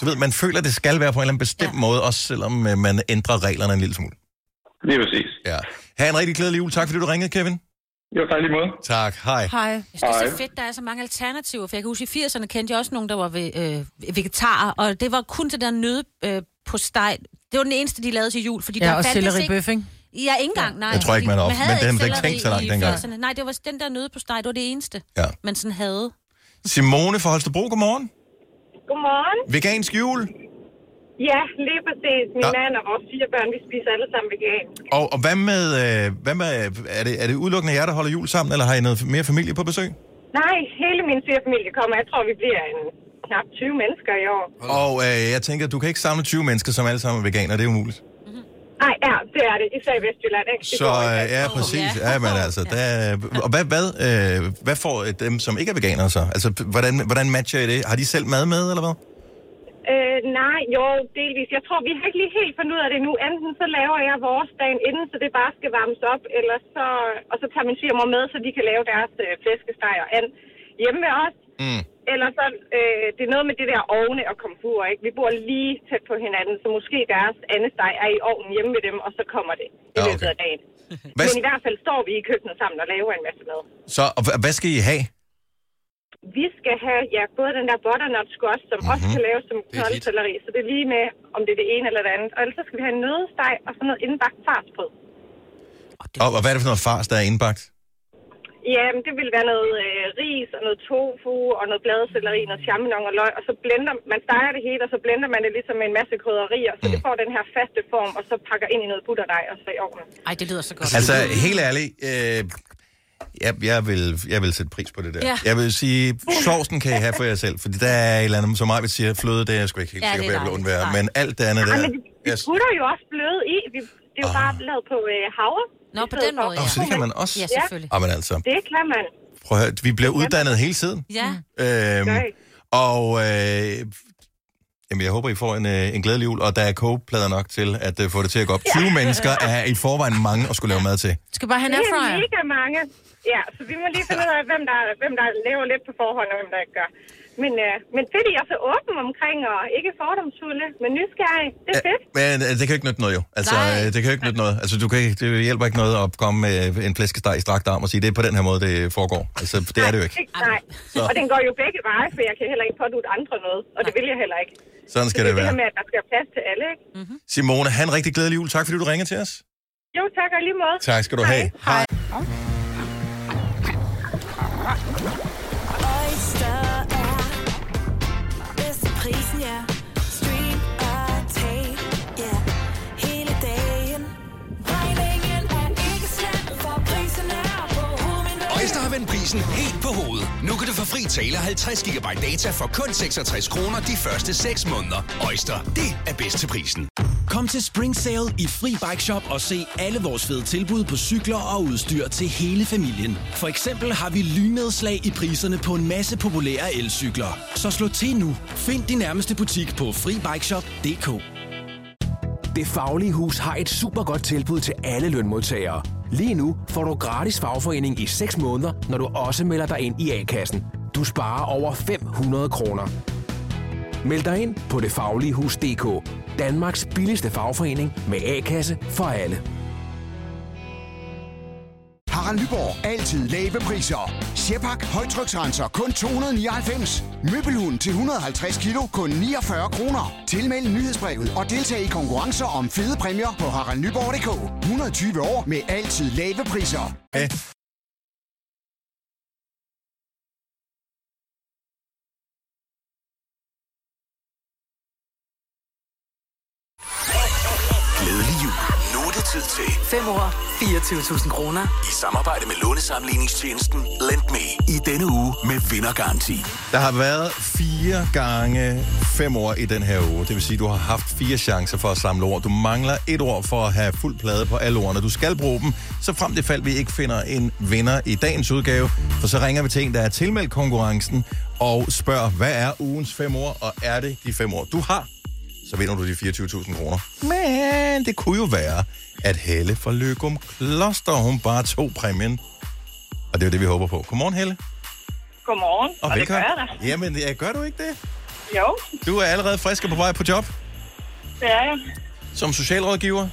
du ved, man føler, det skal være på en eller anden bestemt ja. måde, også selvom øh, man ændrer reglerne en lille smule. Lige præcis. Ja. Ha' en rigtig glædelig jul. Tak fordi du ringede, Kevin. Jo, tak lige måde. Tak. Hej. Hej. Jeg synes, det er Hej. så fedt, der er så mange alternativer. For jeg kan huske, i 80'erne kendte jeg også nogen, der var ve- øh, vegetarer, og det var kun det der nøde øh, på steg. Det var den eneste, de lavede til jul, fordi Ja, der og fandtes ikke... bøf, ikke? Ja, ikke engang, nej. Jeg tror ikke, man har- havde men det har man ikke tænkt så langt dengang. 80'erne. Nej, det var den der nøde på steg, det var det eneste, Ja. man sådan havde. Simone fra Holstebro, godmorgen. Godmorgen. Vegansk jul. Ja, lige præcis. Min Ja. mand og vores fire børn, vi spiser alle sammen vegan. Og, og hvad med, øh, hvad med er, det, er det udelukkende jer, der holder jul sammen, eller har I noget mere familie på besøg? Nej, hele min svigerfamilie kommer. Jeg tror, vi bliver en knap 20 mennesker i år. Og øh, jeg tænker, du kan ikke samle 20 mennesker, som alle sammen er veganer, det er umuligt. Nej, ja, det er det. Især i Vestjylland, ikke? Det Så går øh, ikke. ja, præcis. ja. Ja, men altså, der, og hvad, hvad, øh, hvad får dem, som ikke er veganere så? Altså, hvordan, hvordan matcher I det? Har de selv mad med, eller hvad? Øh, nej, jo, delvis. Jeg tror, vi har ikke lige helt fundet ud af det nu. Enten så laver jeg vores dagen inden, så det bare skal varmes op, eller så, og så tager min svigermor med, så de kan lave deres øh, flæskesteg og and hjemme ved os. Mm. Eller så, øh, det er noget med det der ovne og komfur, ikke? Vi bor lige tæt på hinanden, så måske deres andesteg er i ovnen hjemme med dem, og så kommer det i Ja, løbet okay. af dagen. Hvad, Men i hvert fald står vi i køkkenet sammen og laver en masse mad. så, og hvad skal I have? Skal have, ja, både den der butternut squash, som mm-hmm. også kan laves som koldselleri, så det er lige med, om det er det ene eller det andet. Og ellers så skal vi have en nødesteg og sådan noget indbagt farsbrød. Og, og hvad er det for noget fars, der er indbagt? Ja, men det vil være noget øh, ris og noget tofu og noget bladeselleri, noget champignon og løg, og så blender man steger det hele, og så blender man det ligesom med en masse krydderier, så Mm. det får den her faste form, og så pakker ind i noget butterdej og så i ovnen. Ej, det lyder så godt. Altså, helt ærligt, øh, Jeg, jeg, vil, jeg vil sætte pris på det der. Ja. Jeg vil sige, sovsen kan I have for jer selv, fordi der er et eller andet, som mig vil sige, fløde, det er jeg sgu ikke helt Ja, sikker det på, jeg vil undvære. Nej. Men alt det andet der... Ej, men vi, vi Yes. putter jo også bløde i. Vi, det er jo bare lavet på øh, havre. Nå, på den måde, ja. så det kan man også. Ja, selvfølgelig. Jamen altså, Det kan man. prøv at høre, vi bliver uddannet hele tiden. Ja. Øhm, og øh, jamen, jeg håber, I får en, øh, en glædelig jul, og der er kogeplader nok til at øh, få det til at gå op. 20 mennesker er i forvejen mange at skulle lave mad til. Du skal bare have en Det er mega mange. Ja, så vi må lige finde ud af, hvem der, hvem der laver lidt på forhånd, og hvem der ikke gør. Men, øh, men fedt, I er så åbne omkring, og ikke fordomsfulde, men nysgerrige. Det er fedt. Men øh, det kan jo ikke nytte noget jo. Altså, Nej. øh, det kan jo ikke nytte noget. Altså, du kan ikke, det hjælper ikke noget at komme med en flæskesteg i strakt arm og sige, det er på den her måde, det foregår. Altså, det er det jo ikke. Nej, Så. og den går jo begge veje, for jeg kan heller ikke pådute andre noget, og det vil jeg heller ikke. Sådan skal det det er det her være. med, at der skal være plads til alle, ikke? Simone, han rigtig glædelig jul. Tak fordi du ringer til os. Jo, tak og lige måde. Tak skal du have. Hej. Oyster er bedst til prisen, ja. Stream og tag, ja. Hele dagen. Regningen er ikke slem, for prisen er på hovedet. Øjster har vendt prisen helt på hovedet. Nu kan du få fri tale 50 GB data for kun 66 kroner de første 6 måneder. Øjster, det er bedst til prisen. Kom til Spring Sale i Fri Bike Shop og se alle vores fede tilbud på cykler og udstyr til hele familien. For eksempel har vi lynedslag i priserne på en masse populære elcykler. Så slå til nu. Find din nærmeste butik på FriBikeShop.dk Det Faglige Hus har et super godt tilbud til alle lønmodtagere. Lige nu får du gratis fagforening i 6 måneder, når du også melder dig ind i A-kassen. Du sparer over 500 kroner. Meld dig ind på detfagligehus.dk. Danmarks billigste fagforening med A-kasse for alle. Harald Nyborg. Altid lave priser. Sjehpak. Højtryksrenser. Kun 299. Møbelhund til 150 kilo. Kun 49 kroner. Tilmeld nyhedsbrevet og deltag i konkurrencer om fede præmier på haraldnyborg.dk. 120 år med altid lave priser. Hey. 5 år, 24.000 kroner. i samarbejde med lånesamligningstjenesten Lend Me. I denne uge med vindergaranti. Der har været fire gange fem år i den her uge. Det vil sige, at du har haft fire chancer for at samle ord. Du mangler et ord for at have fuld plade på alle ordene. Du skal bruge dem, så frem til fald vi ikke finder en vinder i dagens udgave. For så ringer vi til en, der er tilmeldt konkurrencen, og spørger, hvad er ugens fem ord, og er det de fem ord, du har? Så vinder du de 24.000 kroner. Men det kunne jo være, at Helle fra Løgum Kloster, hun bare tog præmien. Og det er det, vi håber på. Godmorgen, Helle. Godmorgen, Og, og det gør jeg da. Jamen, ja, gør du ikke det? Jo, Du er allerede frisk og på vej på job det er jeg. som socialrådgiver.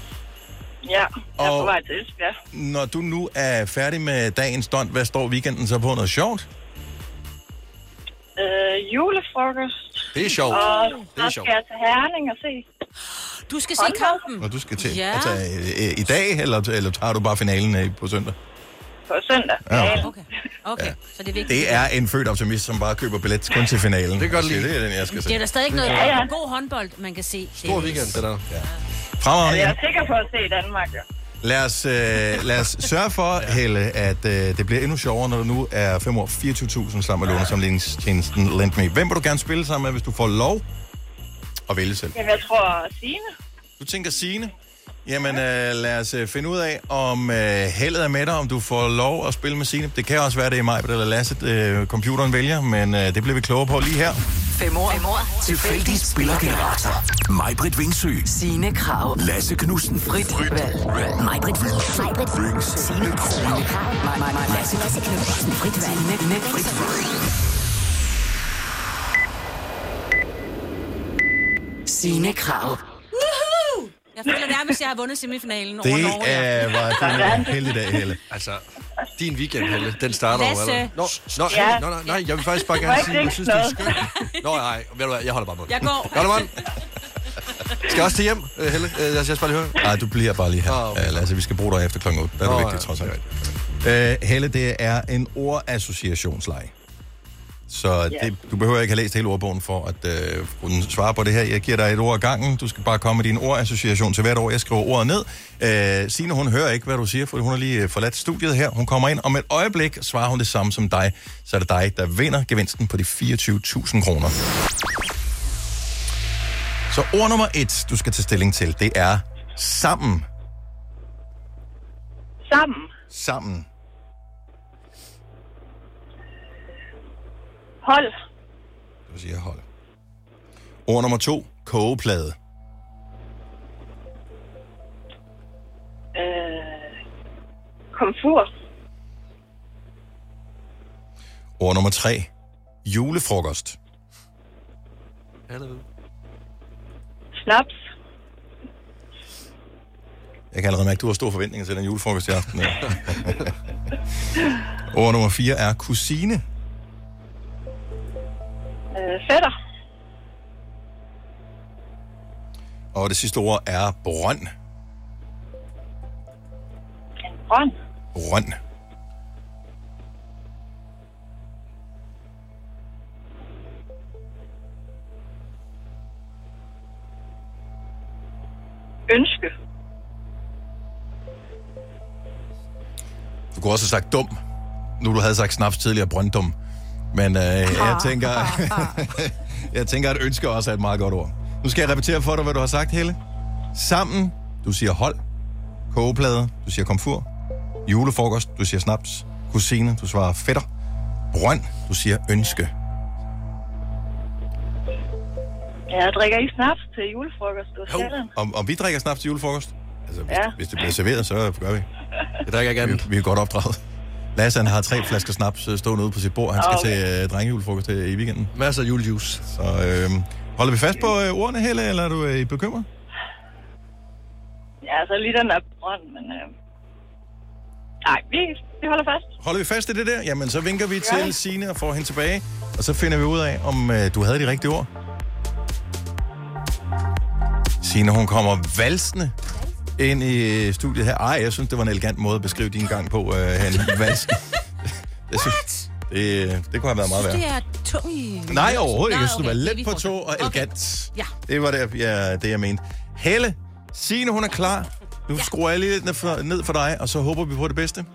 Ja, jeg er Og- på vej til Esbjerg. Når du nu er færdig med dagens stunt, hvad står weekenden så på? Noget sjovt? Øh, julefrokost. Det er sjovt. Og Det så er skal jeg til Herning og se. Du skal se kampen. Når du skal til. Ja. Altså, øh, i dag, eller, eller tager du bare finalen øh, på søndag? på søndag. Ja. Ja. Okay, okay. Ja. så det er vigtigt. Det er en født optimist, som bare køber billet kun til finalen. Det kan godt Og lide. Det er den, jeg skal Det er se. der stadig ikke noget Ja, ja. god håndbold, man kan se. Stor weekend, det der. Fremragende. Jeg Ja. er sikker på at se Danmark, ja. Lad os, øh, lad os sørge for, Helle, at øh, det bliver endnu sjovere, når du nu er 5 år 24.000 sammen med lånesamligningstjenesten Lend Me. Hvem vil du gerne spille sammen med, hvis du får lov at vælge selv? Jamen, jeg tror, Signe. Du tænker Signe? Jamen, øh, lad os øh, finde ud af, om øh, heldet er med dig, om du får lov at spille med Signe. Det kan også være, det er mig, eller Lasse, øh, computeren vælger, men øh, det bliver vi klogere på lige her. 5 år, 5 år. Tilfældig spillergenerator. Majbrit Vingsø. Signe Krav. Lasse Knudsen. Frit valg. Majbrit Majbrit. Signe Krav. Mig, mig, mig. Lasse Knudsen. Frit valg. Signe Frit valg. Signe Krav. Jeg føler nærmest, at jeg har vundet semifinalen over Det Norge. her. øh, var du en heldig dag, Helle. Altså, din weekend, Helle, den starter Lasse. allerede. Nå, nå, Ja. nå, nej, nej, jeg vil faktisk bare Du gerne ikke sige, jeg drikke synes, det er skønt. Nå, nej, ved du hvad, jeg holder bare på. Jeg går. Gør det, mand. Skal jeg også til hjem, øh, Helle? Øh, Jeg skal bare lige høre. Nej, du bliver bare lige her. Åh, okay. Uh, Lasse, vi skal bruge dig efter klokken 8. Der er det Nå, vigtigt, ja. trods alt. Helle, det er en ordassociationsleg. Så det, du behøver ikke have læst hele ordbogen for at øh, kunne svare på det her. Jeg giver dig et ord ad gangen. Du skal bare komme med din ordassociation til hvert ord. Jeg skriver ordet ned. Øh, Signe, hun hører ikke, hvad du siger, for hun har lige øh, forladt studiet her. Hun kommer ind om et øjeblik, svarer hun det samme som dig. Så er det dig, der vinder gevinsten på de 24.000 kroner. Så ord nummer et, du skal tage stilling til, det er sammen. Sammen. Sammen. Hold. Du siger hold. Ord nummer to, kogeplade. Øh, komfur. Ord nummer tre, julefrokost. Snaps. Jeg kan allerede mærke, at du har store forventninger til den julefrokost i aften. Ord nummer 4 er kusine. Fætter. Og det sidste ord er brønd. Brønd. Brønd. Ønske. Du kunne også have sagt dum. Nu du havde sagt snaps tidligere, brønddum. Men øh, jeg tænker, jeg tænker, at ønske også er et meget godt ord. Nu skal jeg repetere for dig, hvad du har sagt, Helle. Sammen, du siger hold. Kogeplade, du siger komfur. Julefrokost, du siger snaps. Kusine, du svarer fætter. Brønd, du siger ønske. Jeg drikker ikke snaps til julefrokost. Du den. Om, om vi drikker snaps til julefrokost? Altså, hvis, Ja. hvis det bliver serveret, så gør vi. Det drikker ikke andet. Vi, vi er godt opdraget. Lasse, han har tre flasker snaps øh, stående ude på sit bord. Han skal Okay. til øh, drengejulefrokost i weekenden. Masser af julejuice. Så øh, holder vi fast på øh, ordene, Helle, eller er du øh, bekymret? Ja, så lige den der brønd, men... Øh... Nej, vi, vi holder fast. Holder vi fast i det der? Jamen, så vinker vi Ja. til Signe og får hende tilbage. Og så finder vi ud af, om øh, du havde de rigtige ord. Signe, hun kommer valsende ind i øh, studiet her. Ej, jeg synes, det var en elegant måde at beskrive din gang på, øh. Valsen. Jeg synes, det, det kunne have været meget værd. Det er tung i... Nej, overhovedet ikke. Jeg synes, det var okay, let på det. og elegant. Ja. Det var det, jeg, det, jeg mente. Helle, Signe, hun er klar. Nu skruer jeg lige lidt ned for, ned for dig, og så håber vi på det bedste.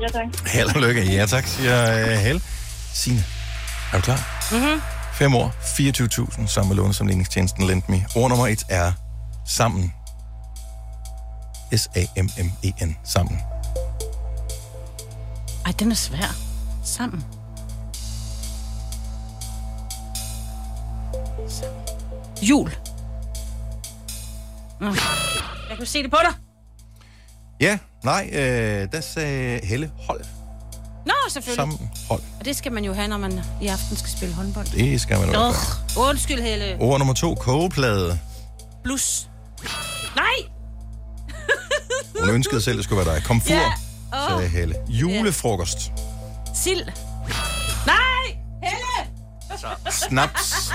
Ja, tak. Held og lykke. Ja, tak, siger uh, Helle. Signe, er du klar? Mm-hmm. 5 år, 24.000, sammen med lånesomligningstjenesten LendMe. Ord nummer 1 er sammen. S-A-M-M-E-N, sammen. Ej, den er svær. Sammen. Sammen. Jul. Mm. Jeg kunne se det på dig. Ja, nej, øh, der sagde Helle hold. Nå, selvfølgelig. Sammen, hold. Og det skal man jo have, når man i aften skal spille håndbold. Det skal man jo. Åh, undskyld, Helle. Ord nummer 2, kogeplade. Blus. Nej! Hun ønskede selv, det skulle være dig. Komfur, Ja. Åh. sagde Helle. Julefrokost. Sild. Nej! Helle! Snaps.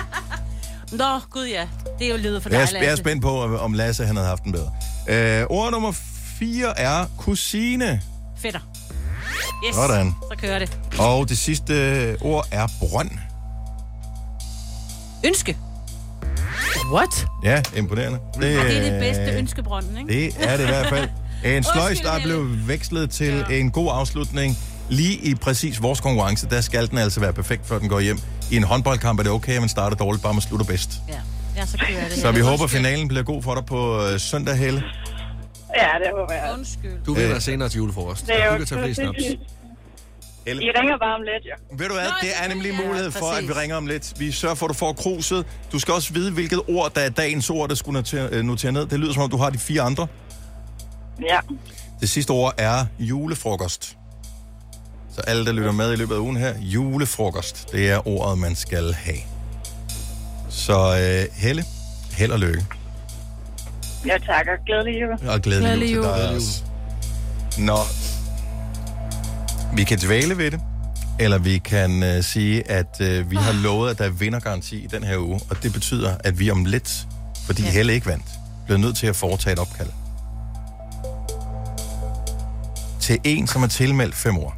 Nå, gud ja. Det er jo lydet for dig, Jeg er, jeg er Lasse. spændt på, om Lasse han havde haft den bedre. Øh, ord nummer 4 er kusine. Fætter. Yes. Sådan. Så kører det. Og det sidste øh, ord er brønd. Ønske. What? Ja, imponerende. Det, og det er det bedste ønskebrønden, ikke? Det er det i hvert fald. En sløjs, der er blevet vekslet til ja. en god afslutning. Lige i præcis vores konkurrence, der skal den altså være perfekt, før den går hjem. I en håndboldkamp er det okay, at man starter dårligt, bare man slutter bedst. Ja, ja så kører det. Så vi håber, finalen bliver god for dig på øh, søndag, Helle. Ja, det håber jeg. Undskyld. Du vinder Øh. senere til julefrokost. Det er Du jo kan tage flere snaps. I ringer bare om lidt, jo. Ved du hvad, det er nemlig en mulighed for, at vi ringer om lidt. Vi sørger for, at du får kruset. Du skal også vide, hvilket ord, der er dagens ord, der skulle notere, øh, notere ned. Det lyder som om, du har de fire andre. Ja. Det sidste ord er julefrokost. Så alle, der lytter med i løbet af ugen her, julefrokost, det er ordet, man skal have. Så øh, Helle, held og lykke. Jeg takker. Glædelig jul. Og glædelig, Glædelig jul til jul. dig også. Nå, vi kan dvæle ved det, eller vi kan øh, sige, at øh, vi har lovet, at der er vindergaranti i den her uge, og det betyder, at vi om lidt, fordi ja. Helle ikke vandt, bliver nødt til at foretage et opkald. Til en, som er tilmeldt fem år,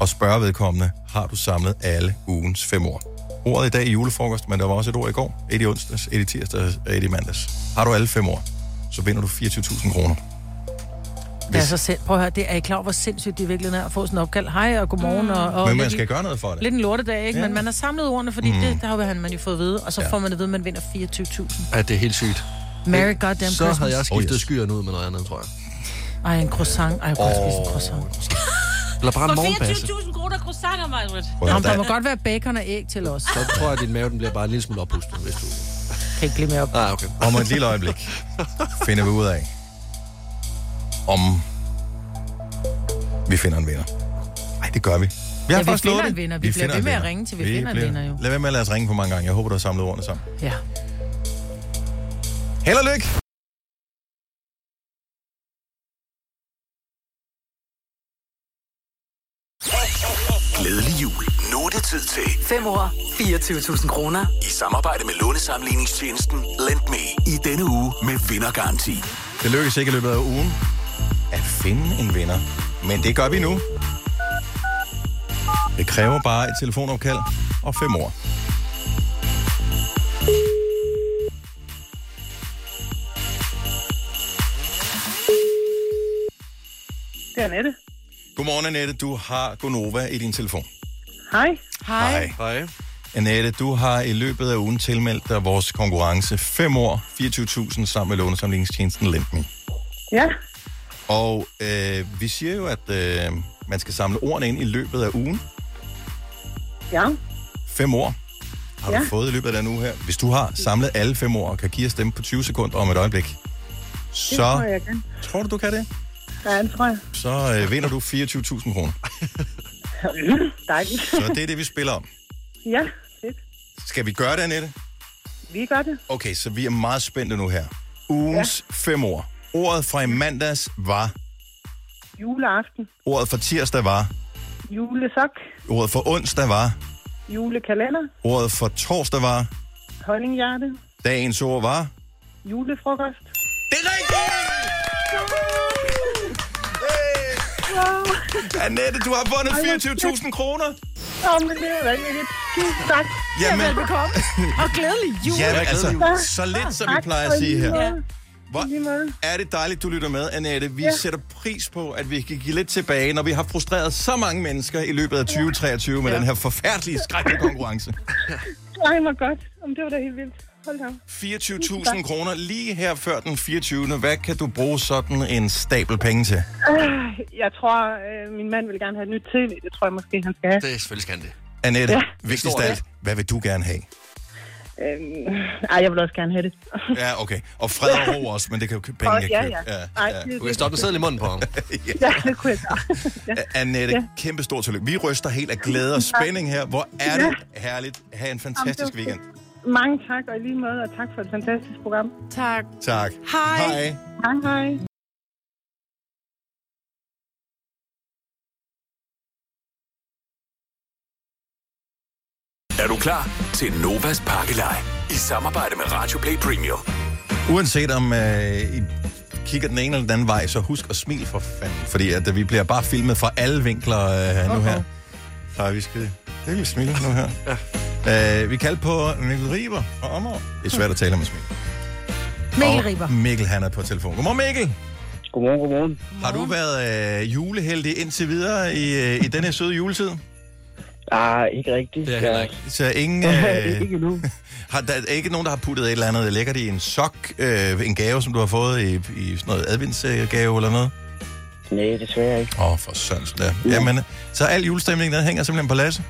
og spørge vedkommende, har du samlet alle ugens fem ord? Ordet i dag er julefrokost, men der var også et ord i går. Et i onsdags, et i tirsdags og et i mandags. Har du alle fem ord, så vinder du 24.000 kroner. Det er så sind... Prøv at høre, det er I klar hvor sindssygt det virkelig er at få sådan en opkald. Hej og godmorgen. Og, og Men man lidt- skal gøre noget for det. Lidt en lortedag, ikke? Ja. Men man har samlet ordene, fordi Mm. mm. det der har man jo fået at vide. Og så Ja. får man at vide, at man vinder 24.000. Ja, det er helt sygt. Merry Det- goddamn Så Christmas. havde jeg skiftet Oh, yes. skyerne ud med noget andet, tror jeg. Ej, en croissant. Ej, jeg kunne oh. spise en croissant. Eller bare en For morgenbasse. 24.000 kroner croissanter, Majbrit. Høre, der må godt være bacon og æg til os. Så tror jeg, at din mave den bliver bare en lille smule oppustet, hvis du... Kan ikke blive mere op. Ah, okay. om et lille øjeblik finder vi ud af, om vi finder en vinder. Nej, det gør vi. Vi Ja, har vi faktisk finder lovet en det. vinder. Vi bliver ved med at ringe, til vi finder en bliver- vinder, jo. Lad være med at lade os ringe for mange gange. Jeg håber, du har samlet ordene sammen. Ja. Held og lykke! Tid til 5 år, 24.000 kroner. i samarbejde med lånesamligningstjenesten Lend Me i denne uge med vindergaranti. Det lykkes ikke i løbet af ugen at finde en vinder. Men det gør vi nu. Det kræver bare et telefonopkald og fem år. Det er Annette. Godmorgen, Annette. Du har Gonova i din telefon. Hej. Hej. Hej. Annette, du har i løbet af ugen tilmeldt dig vores konkurrence 5 år, 24.000 sammen med lånesamlingstjenesten LendMe. Ja. Og øh, vi siger jo, at øh, man skal samle ordene ind i løbet af ugen. Ja. Fem år har ja. du fået i løbet af den uge her. Hvis du har samlet alle fem år og kan give os dem på 20 sekunder om et øjeblik, Det så tror jeg, jeg kan. tror du, du kan det? Ja, det tror jeg. Så øh, vinder du 24.000 kroner. Dejligt. Så det er det, vi spiller om. Ja, fedt. Skal vi gøre det, Annette? Vi gør det. Okay, så vi er meget spændte nu her. Ugens ja. fem ord. Ordet fra i mandags var, Juleaften. ordet for tirsdag var, Julesok. ordet for onsdag var, Julekalender. ordet for torsdag var, Honninghjerte. dagens ord var... Julefrokost. Det er rigtigt! Wow. Annette, du har vundet 24.000 kroner. Åh, men det er vanvittigt. Tusind tak. Jamen, Velbekomme. Og glædelig jul. ja, glædelig altså, så lidt, som vi plejer at sige her. Hvor er det dejligt, du lytter med, Annette. Vi Ja. sætter pris på, at vi kan give lidt tilbage, når vi har frustreret så mange mennesker i løbet af 2023 med den her forfærdelige, skrækkelige konkurrence. Ej, hvor godt. Jamen, det var da helt vildt. Hold da. op. 24.000 kroner lige her før den 24. Hvad kan du bruge sådan en stabel penge til? Øh, Jeg tror, øh, min mand vil gerne have et nyt tv. Det tror jeg måske, han skal have. Det er selvfølgelig skal han det. Annette, Ja. vigtigst af alt, hvad vil du gerne have? Øhm, ej, jeg vil også gerne have det. Ja, okay. Og fred og ro også, men det kan jo penge ikke ja, købe. ja. Ej, det- Du kan stoppe sædel i munden på ham. Ja, det kunne jeg gøre. ja. Annette, Ja. kæmpe stort tillykke. Vi ryster helt af glæde og spænding her. Hvor er det herligt. Ha' en fantastisk Jamen, weekend. Mange tak, og i lige måde, og tak for et fantastisk program. Tak. Tak. Hej. Hej. Hej, hej. Er du klar til Novas pakkelej? I samarbejde med Radio Play Premium. Uanset om øh, I kigger den ene eller den anden vej, så husk at smile for fanden. Fordi at, øh, vi bliver bare filmet fra alle vinkler øh, nu her. Så vi skal virkelig smile nu her. Ja. Øh, vi kalder på Mikkel Riber og Ommer. Det er svært at tale med smil. Mikkel Og Riber. Mikkel, han er på telefon. Godmorgen, Mikkel. Godmorgen, godmorgen. Har du været øh, juleheldig indtil videre i, øh, i denne søde juletid? Ah, ikke rigtigt. Det er heller ikke. Så ingen... Øh... Ikke endnu. har, der er ikke nogen, der har puttet et eller andet lækkert i en sok, øh, en gave, som du har fået i, i sådan noget adventsgave eller noget? Nej, desværre ikke. Åh, oh, for sønds der. Jamen, så al julestemning, den hænger simpelthen på Lasse?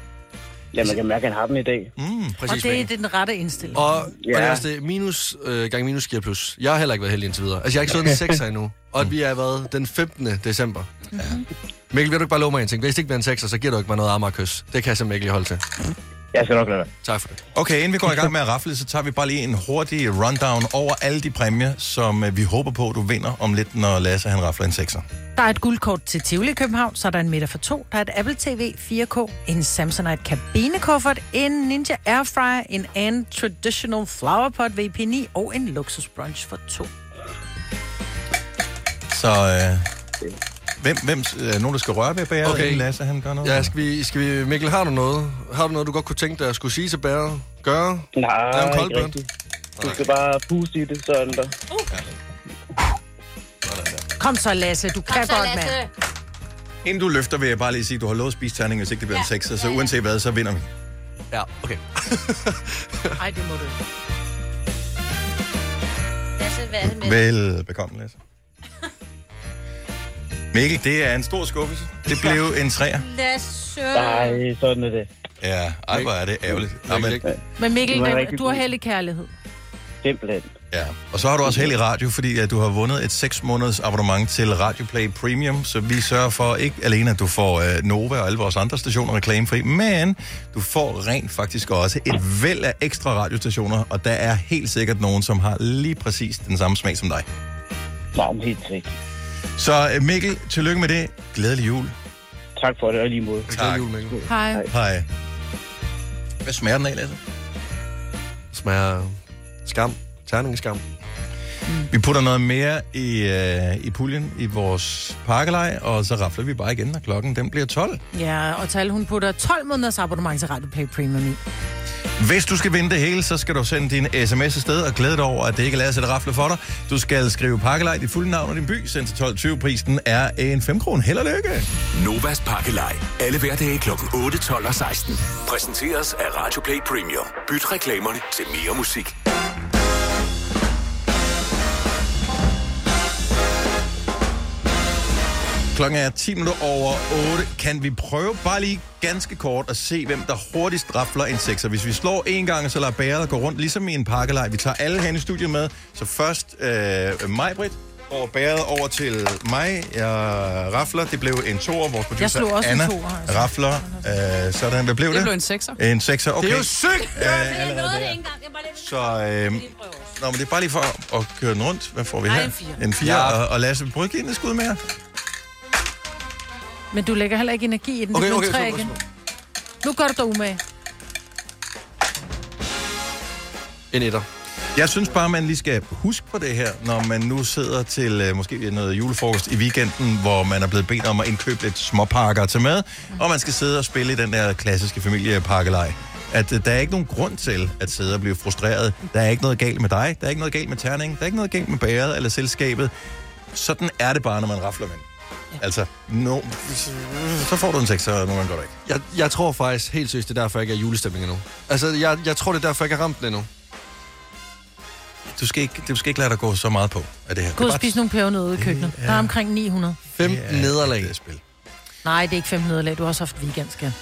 Ja, man kan mærke, at han har den i dag. Mm. Og Præcis, det, Mikkel. det er den rette indstilling. Og, og det er også det, minus øh, gang minus giver plus. Jeg har heller ikke været heldig indtil videre. Altså, jeg har ikke fået en 6 endnu. Og at vi er været den 15. december. Ja. Mikkel, vil du ikke bare love mig en ting? Hvis det ikke bliver en 6'er, så giver du ikke mig noget Amagerkys. Det kan jeg simpelthen ikke lige holde til. Jeg skal nok lade være. Tak for det. Okay, inden vi går i gang med at rafle, så tager vi bare lige en hurtig rundown over alle de præmier, som øh, vi håber på, du vinder om lidt, når Lasse han rafler en 6'er. Der er et guldkort til Tivoli København, så er der en middag for to. Der er et Apple TV 4K, en Samsonite kabinekuffert, en Ninja Airfryer, en And Traditional Flower Pot VP9 og en luksusbrunch for to. Så øh, Hvem, hvem er nogen, der skal røre ved bæret, okay. Lasse han gør noget? Ja, skal vi, skal vi... Mikkel, har du noget? Har du noget, du godt kunne tænke dig at skulle sige til bæret? Gøre? Nej, ikke koldbøn? rigtigt. Du skal bare puste i det, sådan der. Kom så, Lasse. Du kan godt, mand. Inden du løfter, vil jeg bare lige sige, at du har lovet at spise terning, hvis ikke det bliver en 6, så uanset hvad, så vinder vi. Ja, okay. Ej, det må du ikke. Lasse, hvad er det med? Velbekomme, Lasse. Mikkel, det er en stor skuffelse. Det blev en træer. Nej, sådan er det. Ja, ej, hvor er det ærgerligt. Nå, men, Men Mikkel, Det var det, rigtig du har heldig kærlighed. Simpelthen. ja. Og så har du også held i radio, fordi at du har vundet et 6 måneders abonnement til Radio Play Premium, så vi sørger for ikke alene, at du får uh, Nova og alle vores andre stationer reklamefri, men du får rent faktisk også et væld af ekstra radiostationer, og der er helt sikkert nogen, som har lige præcis den samme smag som dig. Nå, men helt sikkert. Så uh, Mikkel, tillykke med det. Glædelig jul. Tak for det, og lige måde. Tak. jul, Mikkel. Hej. Hej. Hvad smager den af, Lasse? Smager skam. Terningeskam. Vi putter noget mere i, øh, i puljen i vores pakkelej, og så rafler vi bare igen, når klokken den bliver 12. Ja, og Tal, hun putter 12 måneders abonnement til Radio Play Premium i. Hvis du skal vinde det hele, så skal du sende din sms afsted og glæde dig over, at det ikke er lavet at rafle for dig. Du skal skrive pakkelej, dit fulde navn og din by, send til 12.20. Prisen er en 5 kron. Held og lykke! Novas Pakkelej. Alle hverdage kl. 8, 12 og 16. Præsenteres af Radio Play Premium. Byt reklamerne til mere musik. Klokken er 10 minutter over 8. Kan vi prøve bare lige ganske kort at se, hvem der hurtigst rafler en sekser? Hvis vi slår en gang, så lader bæret gå rundt, ligesom i en pakkelej. Vi tager alle hen i studiet med. Så først øh, mig, Britt, over bæret over til mig. Jeg rafler. Det blev en toer. Vores producer, Jeg slog også en Anna, toer, altså. rafler. Øh, sådan. Hvad blev det? Det blev en sekser. En sekser, okay. Det er jo sygt! Øh, allerede der. Så, øh, nå, men det er bare lige for at, at køre den rundt. Hvad får vi Nej, her? en fire. En fire. Ja. Og, og Lasse, prøv give den et skud mere. Men du lægger heller ikke energi i den. Okay, det okay, okay, igen. Nu gør du dig umage. En etter. Jeg synes bare, man lige skal huske på det her, når man nu sidder til øh, måske noget julefrokost i weekenden, hvor man er blevet bedt om at indkøbe lidt småpakker til mad, og man skal sidde og spille i den der klassiske familiepakkelej. At øh, der er ikke nogen grund til at sidde og blive frustreret. Der er ikke noget galt med dig, der er ikke noget galt med terningen, der er ikke noget galt med bæret eller selskabet. Sådan er det bare, når man rafler med. Altså, no, så får du en sekser, og nogle gange går det ikke. Jeg, jeg tror faktisk helt seriøst, det er derfor, jeg ikke er julestemning endnu. Altså, jeg, jeg tror, det er derfor, jeg ikke har ramt den endnu. Du skal ikke, du skal ikke lade dig gå så meget på af det her. Gå Det er og spise nogle pævernødder ude i køkkenet. Der er omkring 900. 15 nederlag. Det er spil. Nej, det er ikke 15 nederlag. Du har også haft weekend, skal.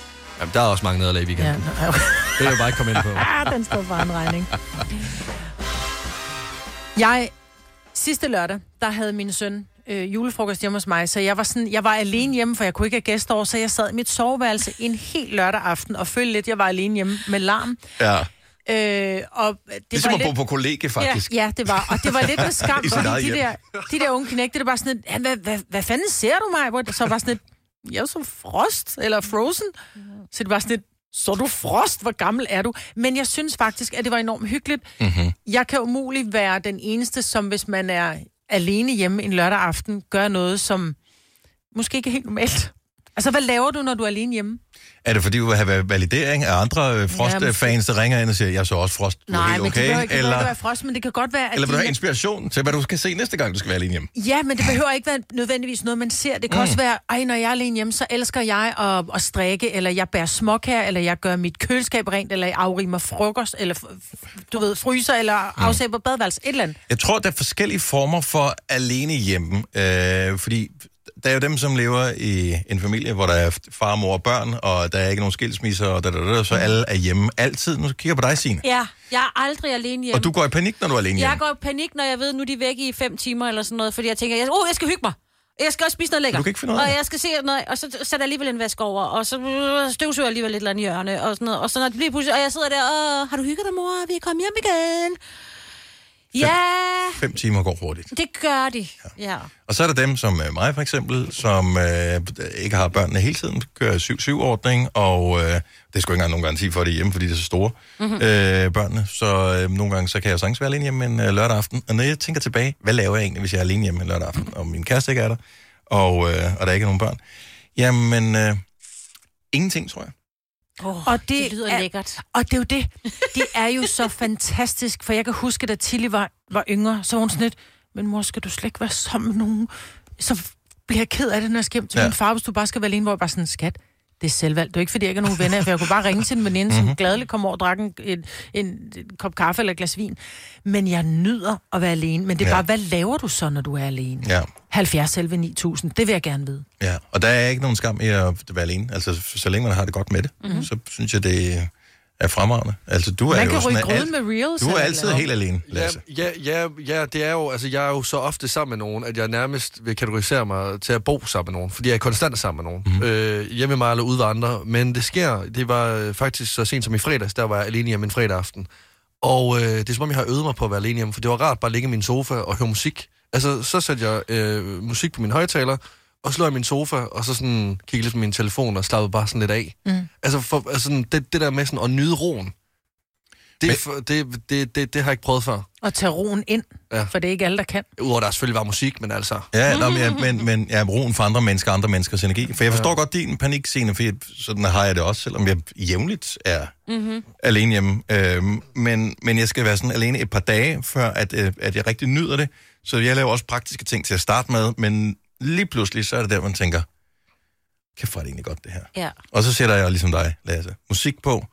Jamen, der er også mange nederlag i Ja, weekenden. nej, okay. Det vil jeg bare ikke komme ind på. ah, den står bare en regning. Jeg, sidste lørdag, der havde min søn øh, julefrokost hjemme hos mig, så jeg var, sådan, jeg var alene hjemme, for jeg kunne ikke have gæster over, så jeg sad i mit soveværelse en hel lørdag aften og følte lidt, jeg var alene hjemme med larm. Ja. Øh, og det Ligesom var at bo lidt... på kollega, faktisk. Ja, ja, det var. Og det var lidt med skam, fordi de der, de der unge knægte, det var sådan ja, hvad, hvad, hvad fanden ser du mig? Hvor så var sådan lidt, jeg er så frost, eller frozen. Så det var sådan lidt, så du frost, hvor gammel er du? Men jeg synes faktisk, at det var enormt hyggeligt. Mm-hmm. Jeg kan umuligt være den eneste, som hvis man er alene hjemme en lørdag aften, gør noget, som måske ikke er helt normalt. Altså, hvad laver du, når du er alene hjemme? Er det fordi, du vil have validering af andre øh, Frost-fans, der ringer ind og siger, jeg så også Frost, du er Nej, helt okay? ikke, det behøver eller, ikke være frost, men det kan godt være, at eller vil du have inspiration til, hvad du skal se næste gang, du skal være alene hjemme? Ja, men det behøver ikke være nødvendigvis noget, man ser. Det kan mm. også være, ej, når jeg er alene hjemme, så elsker jeg at, at strikke, eller jeg bærer småkager, eller jeg gør mit køleskab rent, eller jeg afrimer frokost, eller du ved, fryser, eller afsæber badeværelse, et eller andet. Jeg tror, der er forskellige former for alene hjemme, øh, fordi der er jo dem, som lever i en familie, hvor der er far, mor og børn, og der er ikke nogen skilsmisser, og da, da, da, så alle er hjemme altid. Nu kigger jeg på dig, Signe. Ja, jeg er aldrig alene hjemme. Og du går i panik, når du er alene Jeg hjemme. går i panik, når jeg ved, nu er de væk i fem timer eller sådan noget, fordi jeg tænker, oh, jeg skal hygge mig. Jeg skal også spise noget lækkert. Du kan ikke finde af Og jeg skal se noget, og så sætter jeg alligevel en vask over, og så støvsuger jeg alligevel et eller andet hjørne, og sådan noget. Og så når det bliver pludselig, og jeg sidder der, Åh, har du hygget dig, mor? Vi er kommet hjem igen. Ja, Fem timer går hurtigt. det gør de. Ja. Og så er der dem, som øh, mig for eksempel, som øh, ikke har børnene hele tiden, kører 7-7-ordning, og øh, det er sgu ikke engang nogen garanti for, at de er hjemme, fordi de er så store, Mhm. mm-hmm. øh, børnene. Så øh, nogle gange, så kan jeg sagtens være alene hjemme en øh, lørdag aften. Og når jeg tænker tilbage, hvad laver jeg egentlig, hvis jeg er alene hjemme en lørdag aften, og min kæreste ikke er der, og, øh, og der er ikke er nogen børn, jamen, øh, ingenting, tror jeg. Oh, og det, det lyder er, lækkert. Og det er jo det. Det er jo så fantastisk, for jeg kan huske, da Tilly var, var yngre, så var hun sådan lidt, men mor, skal du slet ikke være sammen med nogen? Så bliver jeg ked af det, når jeg skal hjem til Ja. min far, hvis du bare skal være alene, hvor jeg bare sådan, skat, det er selvvalgt. Det er ikke, fordi jeg ikke har nogen venner, for jeg kunne bare ringe til en veninde, som Mhm. gladeligt kom over og drak en, en, en, kop kaffe eller et glas vin. Men jeg nyder at være alene. Men det er Ja. bare, hvad laver du så, når du er alene? Ja. 70 selv 9000, det vil jeg gerne vide. Ja, og der er ikke nogen skam i at være alene. Altså, så længe man har det godt med det, Mhm. mm-hmm. så synes jeg, det er fremragende. Altså, du er Man jo kan sådan ryge grøden med reels. Du er eller altid hvad? helt alene, Lasse. Ja, ja, ja, det er jo, altså jeg er jo så ofte sammen med nogen, at jeg nærmest vil kategorisere mig til at bo sammen med nogen, fordi jeg er konstant sammen med nogen. Mm. Øh, hjemme med mig eller ude ved andre, men det sker, det var øh, faktisk så sent som i fredags, der var jeg alene hjemme en fredag aften. Og øh, det er som om, jeg har øvet mig på at være alene hjemme, for det var rart bare at ligge i min sofa og høre musik. Altså, så satte jeg øh, musik på min højtaler, og slår i min sofa, og så sådan kiggede lidt på min telefon og slappede bare sådan lidt af. Mm. Altså, for, altså sådan, det, det der med sådan at nyde roen, det, er for, det, det, det, det har jeg ikke prøvet før. Og tage roen ind, Ja. for det er ikke alle, der kan. Udover at der selvfølgelig var musik, men altså... Ja, nå, men, ja, men, men ja, roen for andre mennesker, andre menneskers energi. For jeg forstår ja. godt din panikscene, for jeg, sådan har jeg det også, selvom jeg jævnligt er Mm-hmm. alene hjemme. Øhm, men, men jeg skal være sådan alene et par dage, før at, øh, at jeg rigtig nyder det. Så jeg laver også praktiske ting til at starte med, men lige pludselig, så er det der, man tænker, kæft, hvor er det egentlig godt det her. Ja. Og så sætter jeg ligesom dig, Lasse, musik på,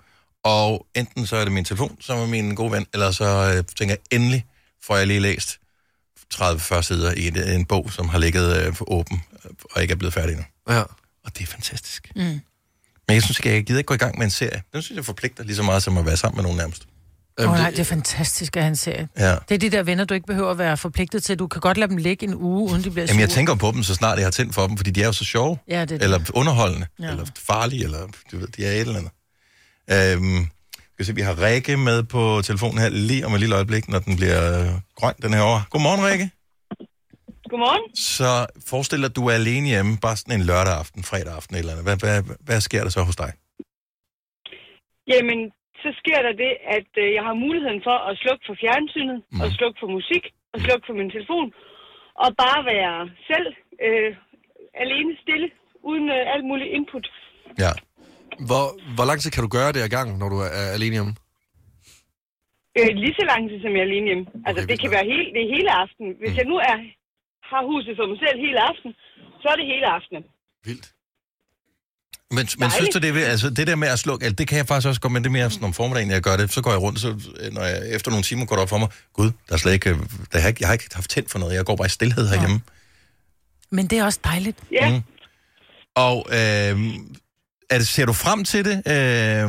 og enten så er det min telefon, som er min gode ven, eller så øh, tænker jeg, endelig får jeg lige læst 30-40 sider i en, en bog, som har ligget øh, for åben, øh, og ikke er blevet færdig endnu. Ja. Og det er fantastisk. Mm. Men jeg synes ikke, jeg gider ikke gå i gang med en serie. Den synes jeg forpligter lige så meget som at være sammen med nogen nærmest. Åh oh, nej, det er fantastisk at han ser. Ja. Det er de der venner, du ikke behøver at være forpligtet til. Du kan godt lade dem ligge en uge, uden de bliver Jamen, jeg sure. tænker på dem, så snart jeg har tændt for dem, fordi de er jo så sjove. Ja, det er det. eller underholdende, Ja. ja. eller farlige, eller du ved, de er et eller andet. Øhm, skal vi se, vi har Rikke med på telefonen her lige om et lille øjeblik, når den bliver øh, grøn, den her over. Godmorgen, Rikke. Godmorgen. Så forestil dig, at du er alene hjemme, bare sådan en lørdag aften, fredag aften eller andet. Hvad, hvad, hvad sker der så hos dig? Jamen, så sker der det, at øh, jeg har muligheden for at slukke for fjernsynet, mm. og slukke for musik, og slukke for min telefon, og bare være selv øh, alene stille, uden øh, alt muligt input. Ja. Hvor, hvor lang tid kan du gøre det ad gang, når du er alene hjemme? Øh, lige så lang tid, som jeg er alene hjemme. Altså, det kan være hele, det er hele aften. Hvis jeg nu er, har huset for mig selv hele aften, så er det hele aftenen. Men, men synes du, det, er, altså, det der med at slukke, altså, det kan jeg faktisk også godt, men det er mere sådan om formiddagen, jeg gør det. Så går jeg rundt, så øh, når jeg efter nogle timer går det op for mig, gud, der er slet ikke, øh, der har ikke, jeg har ikke haft tændt for noget, jeg går bare i stillhed herhjemme. Men det er også dejligt. Ja. Mm. Og øh, er det, ser du frem til det, øh,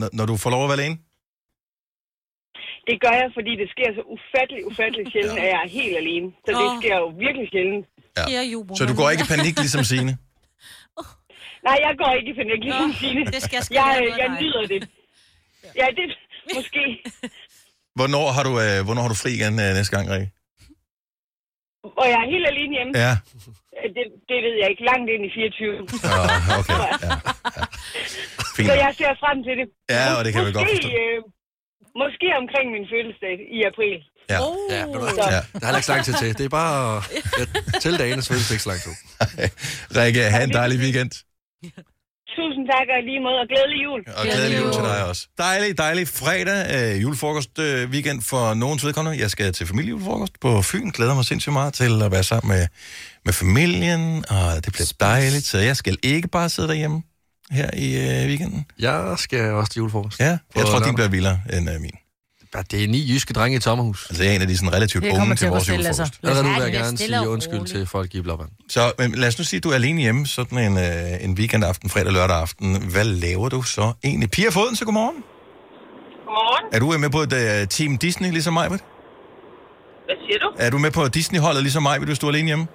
når, når du får lov at være alene? Det gør jeg, fordi det sker så ufattelig, ufattelig sjældent, at jeg er helt alene. Så det Åh. sker jo virkelig sjældent. Ja. Så du går ikke i panik, ligesom Signe? Nej, jeg går ikke i panik, ligesom Signe. det skal jeg jeg, jeg dig. nyder det. Ja, det måske. Hvornår har du, øh, hvornår har du fri igen øh, næste gang, Rikke? Og jeg er helt alene hjemme. Ja. Det, det ved jeg ikke. Langt ind i 24. Åh, okay. Ja, ja. Fint. Så jeg ser frem til det. Ja, og det kan vi godt Måske, forstå. øh, måske omkring min fødselsdag i april. Ja. Ja, ved du ja. Der er heller ikke lang tid til. Det er bare... Ja, til så er det ikke så lang tid. Rikke, have en dejlig weekend. Tusind tak og i lige måde, og glædelig jul. Og glædelig jul til dig også. Dejlig, dejlig fredag, øh, julefrokost øh, weekend for nogens vedkommende. Jeg skal til familiejulefrokost på Fyn. Glæder mig sindssygt meget til at være sammen med, med familien, og det bliver dejligt. Så jeg skal ikke bare sidde derhjemme her i øh, weekenden. Jeg skal også til julefrokost. Ja, jeg tror, din bliver vildere end øh, min. Ja, det er ni jyske drenge i et sommerhus. Altså, jeg er en af de sådan relativt unge til til vores julefrokost. altså. Ja, vil jeg er gerne sige og undskyld til folk i Blåvand. Så men lad os nu sige, at du er alene hjemme, sådan en, øh, en weekendaften, fredag, lørdag aften. Hvad laver du så egentlig? Pia Foden, så godmorgen. Godmorgen. Er du med på et uh, Team Disney, ligesom mig? Hvad siger du? Er du med på Disney-holdet, ligesom mig, hvis du er alene hjemme?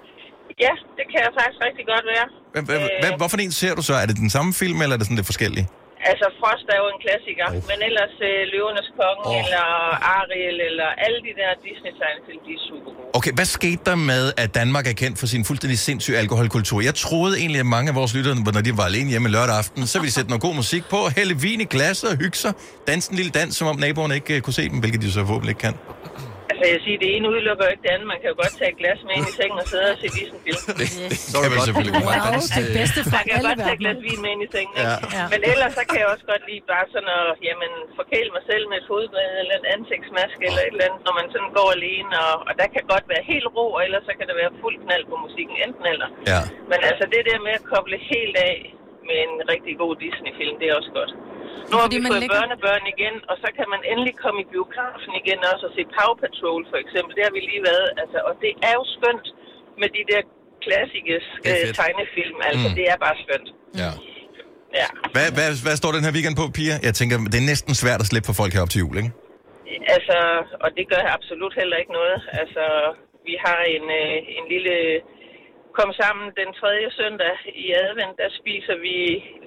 Ja, det kan jeg faktisk rigtig godt være. Hvad, hvorfor en ser du så? Er det den samme film, eller er det sådan lidt forskellige? Altså, Frost er jo en klassiker, oh. men ellers øh, Løvernes Konge, oh. eller Ariel, eller alle de der Disney-tegnefilm, de er super gode. Okay, hvad skete der med, at Danmark er kendt for sin fuldstændig sindssyge alkoholkultur? Jeg troede egentlig, at mange af vores lyttere, når de var alene hjemme lørdag aften, så ville de sætte noget god musik på, hælde vin i glasset og hygge sig, danse en lille dans, som om naboerne ikke uh, kunne se dem, hvilket de så forhåbentlig ikke kan. Altså, jeg siger, det ene udelukker ikke det andet. Man kan jo godt tage et glas med ind i sengen og sidde og se Disney-film. Så kan man selvfølgelig godt. Det bedste fra Man kan godt tage et glas vin med ind i sengen, Ja. ikke? Men ellers så kan jeg også godt lide bare sådan at jamen, forkæle mig selv med et fodbad eller en ansigtsmaske eller et eller andet, når man sådan går alene. Og, og der kan godt være helt ro, og ellers så kan der være fuld knald på musikken, enten eller. Ja. Men altså det der med at koble helt af med en rigtig god Disney-film, det er også godt. Nu har Fordi vi fået ligger- børnebørn igen, og så kan man endelig komme i biografen igen også og se Power Patrol for eksempel. Det har vi lige været. Altså, og det er jo skønt med de der klassiske øh, tegnefilm. Altså, Mm. mm. det er bare skønt. Ja. Ja. Hvad, hvad, hvad står den her weekend på, Pia? Jeg tænker, det er næsten svært at slippe for folk herop til jul, ikke? Altså, og det gør absolut heller ikke noget. Altså, vi har en, øh, en lille kom sammen den tredje søndag i advent, der spiser vi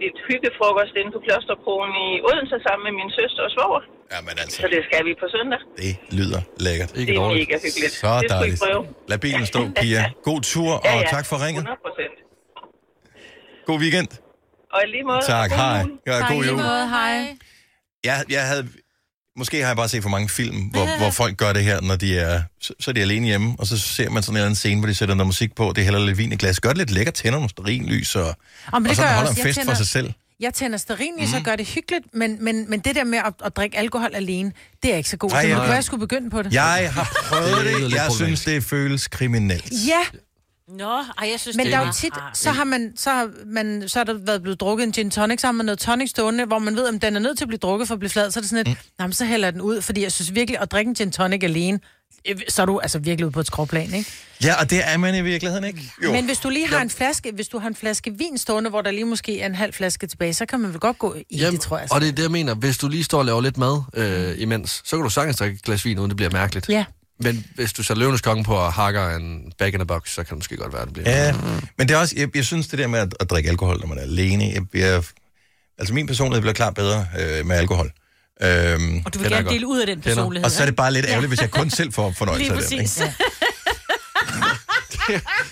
lidt hyggefrokost inde på Klosterkronen i Odense sammen med min søster og svoger. Jamen altså. Så det skal vi på søndag. Det lyder lækkert. Det er mega hyggeligt. Så det dejligt. prøve. Lad bilen stå, Pia. God tur, og tak for ringet. 100 procent. God weekend. Og lige måde. Tak, god hej. Ja, god jul. hej. Jeg, jeg havde... Måske har jeg bare set for mange film, hvor, hvor folk gør det her, når de er... Så, så er de alene hjemme, og så ser man sådan en eller anden scene, hvor de sætter noget musik på, det hælder lidt vin i glas. Gør det lidt lækkert, tænder nogle stearinlys, og, det og så gør jeg holder en Jeg fest for tænder- sig selv. Jeg tænder stearinlys og gør det hyggeligt, men, men, men det der med at, at drikke alkohol alene, det er jeg ikke så god Nej, til. Nu jeg- kunne jeg skulle begynde på det. Jeg har prøvet Det Jeg synes, det føles kriminelt. Ja, Nå, ej, jeg synes, men det der er jo tit, så har man, så har man, så er der været blevet drukket en gin tonic sammen med noget tonic stående, hvor man ved, om den er nødt til at blive drukket for at blive flad, så er det sådan lidt, mm. jamen, så hælder jeg den ud, fordi jeg synes virkelig, at drikke en gin tonic alene, øh, så er du altså virkelig ude på et skråplan, ikke? Ja, og det er man i virkeligheden ikke. Jo. Men hvis du lige har en flaske, hvis du har en flaske vin stående, hvor der lige måske er en halv flaske tilbage, så kan man vel godt gå i det, tror jeg. Og det er det, jeg mener. Hvis du lige står og laver lidt mad øh, imens, så kan du sagtens drikke et glas vin, uden det bliver mærkeligt. Ja. Men hvis du sætter løvenes konge på og hakker en bag in a box, så kan det måske godt være, at det bliver... Ja, men det er også, jeg, jeg synes det der med at, at drikke alkohol, når man er alene, jeg, jeg, altså min personlighed bliver klart bedre øh, med alkohol. Øhm, Og du vil gerne dele ud af den personlighed. Og så er det bare lidt ærgerligt, Ja. hvis jeg kun selv får fornøjelse Lige af den. præcis. Ikke?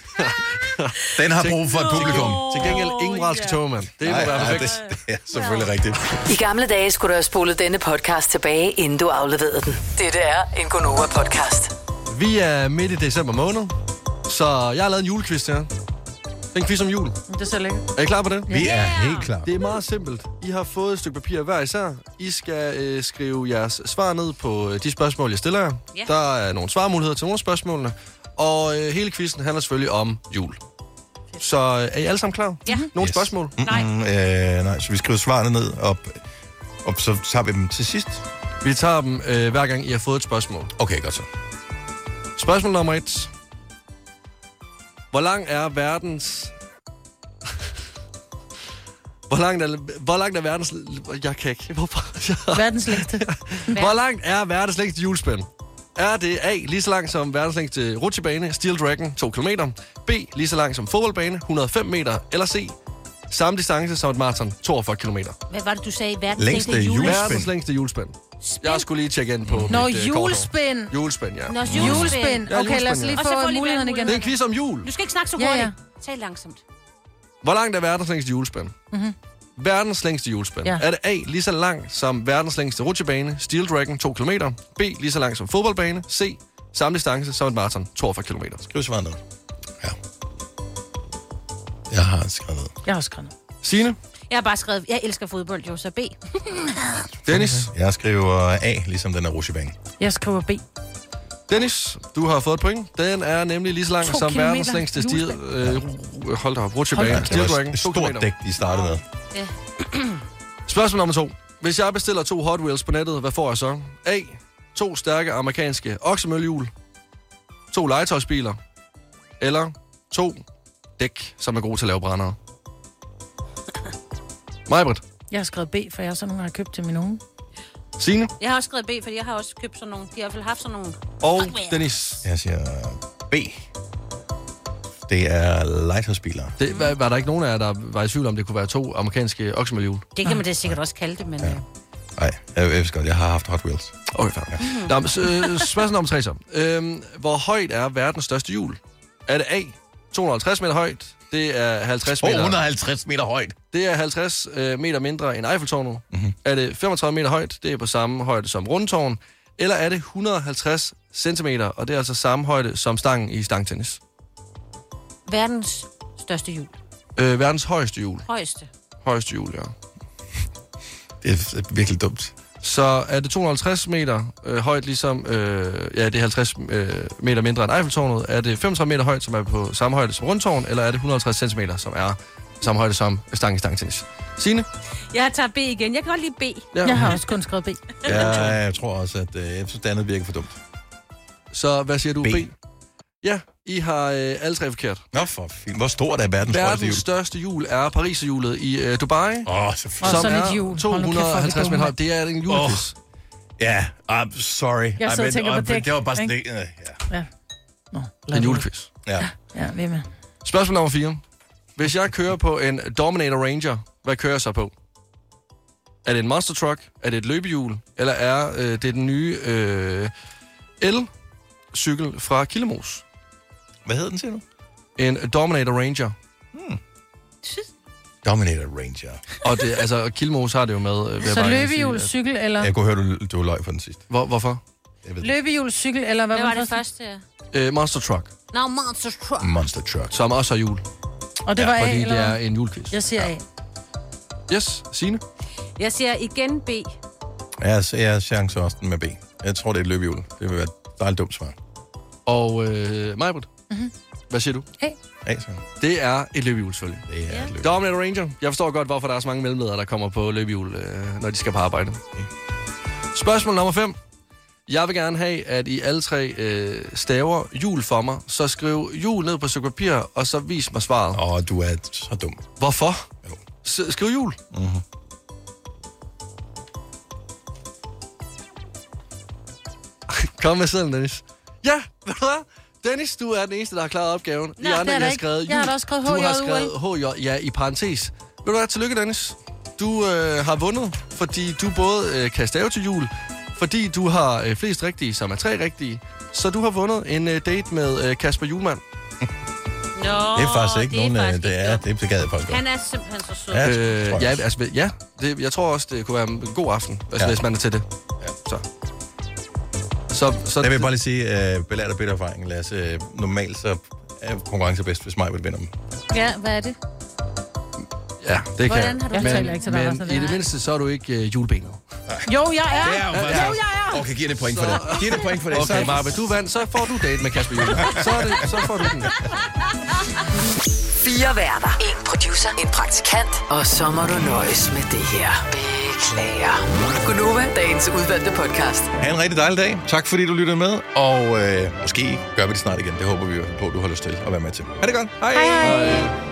Den har brug for et publikum. Til gengæld ingen moralske togmand. Det Nej, være perfekt. det, det er selvfølgelig rigtigt. I gamle dage skulle du have spolet denne podcast tilbage, inden du afleverede den. Dette er en Gonova-podcast. Vi er midt i december måned, så jeg har lavet en julequiz til jer. Det er en quiz om jul. Det er så lækkert. Er I klar på det? Vi er helt klar. Det er meget simpelt. I har fået et stykke papir hver især. I skal øh, skrive jeres svar ned på øh, de spørgsmål, jeg stiller jer. Ja. Der er nogle svarmuligheder til nogle af spørgsmålene. Og øh, hele quizzen handler selvfølgelig om jul. Så øh, er I alle sammen klar? Ja. Nogle Yes. spørgsmål? Nej. Mm, øh, nej, så vi skriver svarene ned, og, og så tager vi dem til sidst. Vi tager dem øh, hver gang, I har fået et spørgsmål. Okay, godt så. Spørgsmål nummer et. Hvor lang er verdens... Hvor langt er, hvor langt er verdens... Jeg kan ikke. Hvorfor? Verdens længste. Hvor langt er verdens længste julespænd? Er det A, lige så langt som verdens længste rutsjebane, Steel Dragon, 2 km. B, lige så langt som fodboldbane, 105 meter. Eller C, samme distance som et maraton, 42 km. Hvad var det, du sagde? Verdens Længste længste julespænd. julespænd. Verdens længste julespænd. Jeg skulle lige tjekke ind på Nå, mit, øh, kort julespind. herovre. Julespænd, ja. Nå, Julespænd. julespænd. Ja, Okay, lad os lige ja. Få valgmuligheder. igen. Det er en quiz om jul. Du skal ikke snakke så Ja, hurtigt. ja. Tal langsomt. Hvor langt er verdens længste julespænd? Mm-hmm. Verdens længste julespænd. Ja. Er det A, lige så langt som verdens længste rutsjebane, Steel Dragon, 2 km. B, lige så langt som fodboldbane. C, samme distance som et maraton, 42 km. Skriv svaret ned. Ja. Jeg har skrevet ned. Jeg har også skrevet. Signe, Jeg har bare skrevet, jeg elsker fodbold, jo, så B. Dennis, Jeg skriver A, ligesom den er rutsjebane. Jeg skriver B. Dennis, du har fået et point. Den er nemlig lige så lang To som kilometer verdens længste stil, øh, hold da op, Det rutsjebane, var Steel Dragon, et 2 stort dæk, de startede med. Spørgsmål nummer to. Hvis jeg bestiller to Hot Wheels på nettet, hvad får jeg så? A. To stærke amerikanske oksemølhjul. To legetøjsbiler. Eller to dæk, som er gode til at lave brændere. Majbrit. Jeg har skrevet B, for jeg er sådan nogle, har købt til min unge. Signe. Jeg har også skrevet B, fordi jeg har også købt sådan nogle. De har i hvert fald haft sådan nogle. Og Dennis. Jeg siger B. Det er legetøjsbiler. Det, var, var der ikke nogen af jer, der var i tvivl om, det kunne være to amerikanske oksemølhjul? Det kan man da sikkert også kalde det, men... Ja. Nej, jeg, jeg ved godt, jeg har haft Hot Wheels. Okay, fair. Ja. Nå, men, så, øh, spørgsmål nummer tre så. Øhm, hvor højt er verdens største hjul? Er det A, 250 meter højt? Det er 50 meter... 250 meter højt. Det er 50 øh, meter mindre end Eiffeltårnet. Mm-hmm. Er det 35 meter højt? Det er på samme højde som Rundtårn. Eller er det 150 cm, og det er altså samme højde som stangen i stangtennis? Verdens største hjul. Øh, verdens højeste hjul. Højeste. Højeste hjul, ja. Det er virkelig dumt. Så er det 250 meter øh, højt, ligesom... Øh, ja, det er 50 øh, meter mindre end Eiffeltårnet. Er det 35 meter højt, som er på samme højde som rundtårn, eller er det 150 cm, som er samme højde som stang i stangtennis? Signe? Jeg tager B igen. Jeg kan godt lide B. Ja. Jeg har også kun skrevet B. Ja, jeg tror også, at øh, jeg synes, det andet virker for dumt. Så hvad siger du? B. B? Ja, I har øh, alle tre forkert. Nå, for fint. Hvor stort er verdens? Verdens største hjul er Pariserhjulet i øh, Dubai. Åh, oh, selvfølgelig. Og som er et hjul. Hold nu kæft, hvor er vi 250 meter højt. Det er en julequiz. Ja, I'm sorry. Jeg sidder og tænker på dæk, Det var bare sådan, det, øh, ja. Ja. Nå, Oh. En julequiz. ja. Ja, vi er med. Spørgsmål nummer 4. Hvis jeg kører på en Dominator Ranger, hvad kører jeg så på? Er det en monster truck? Er det et løbehjul? Eller er øh, det den nye øh, el-cykel fra Killemos? Hvad hedder den, siger du? En Dominator Ranger. Dominator Ranger. Og det, altså, Killemos har det jo med... Øh, Så løbehjul, sige, cykel eller... Jeg kunne høre, du, du løg for den sidste. Hvor, hvorfor? Jeg ved Løbehjul, cykel eller hvad Hvad var var det det første? ja? Øh, monster truck, Nå, Monster Truck. Monster Truck. som også har hjul. Og det Ja, var A, Fordi det eller er hvad? en julequiz. Jeg siger A. Yes, Signe. Jeg siger igen B. Jeg, jeg har chance også den med B. Jeg tror, det er et løbehjul. Det vil være et dejligt dumt svar. Og øh, Majbert, Mhm. hvad siger du? A. A, så. Det er et løbehjul, selvfølgelig. Det er et løbehjul. Dominator Ranger. Jeg forstår godt, hvorfor der er så mange mellemledere, der kommer på løbehjul, øh, når de skal på arbejde. Spørgsmål nummer 5. Jeg vil gerne have, at I alle tre øh, staver jul for mig, så skriv jul ned på et stykke papir, og så vis mig svaret. Åh, oh, du er så dum. Hvorfor? Jo. S- skriv jul. Mm-hmm. Kom med selv, Dennis. Ja, hvad? Dennis, du er den eneste, der har klaret opgaven. Det er I der har ikke. skrevet Jeg har da også skrevet Du har skrevet HJ, ja, i parentes. Ved du hvad, tillykke, Dennis. Du øh, har vundet, fordi du både øh, kan stave til jul, fordi du har øh, flest rigtige, som er tre rigtige, så du har vundet en øh, date med øh, Kasper Julemand. Nå, Det er faktisk ikke det er nogen... faktisk Det er, det, det gad jeg faktisk. Han er simpelthen så sød. Ja, øh, jeg ja, altså, ja det, jeg tror også, det kunne være en god aften, altså, Ja. hvis man er til det. Ja. Så. Så, så Jeg vil bare lige sige, uh, belært af bitter erfaring, Lasse. Uh, normalt så er konkurrence bedst, hvis mig vil vinde dem. Ja, hvad er det? Ja, det Hvordan kan har du Jeg Men, ikke til dig men i det. mindste, så er du ikke øh, julebenet. Jo, jeg er. Det er jo Jo, faktisk- jeg er. Okay, giv det point for det. Giv det point for det. Okay, Så- Marve, du vandt, så får du date med Kasper Julemand. Så, er det, så får du den. Fire værter. En producer. En praktikant. Og så må du nøjes med det her. Beklager. Gunova, dagens udvalgte podcast. Ha' en rigtig dejlig dag. Tak fordi du lyttede med. Og øh, måske gør vi det snart igen. Det håber vi jo på, at du har lyst til at være med til. Ha' det godt. Hej. Hej, hej.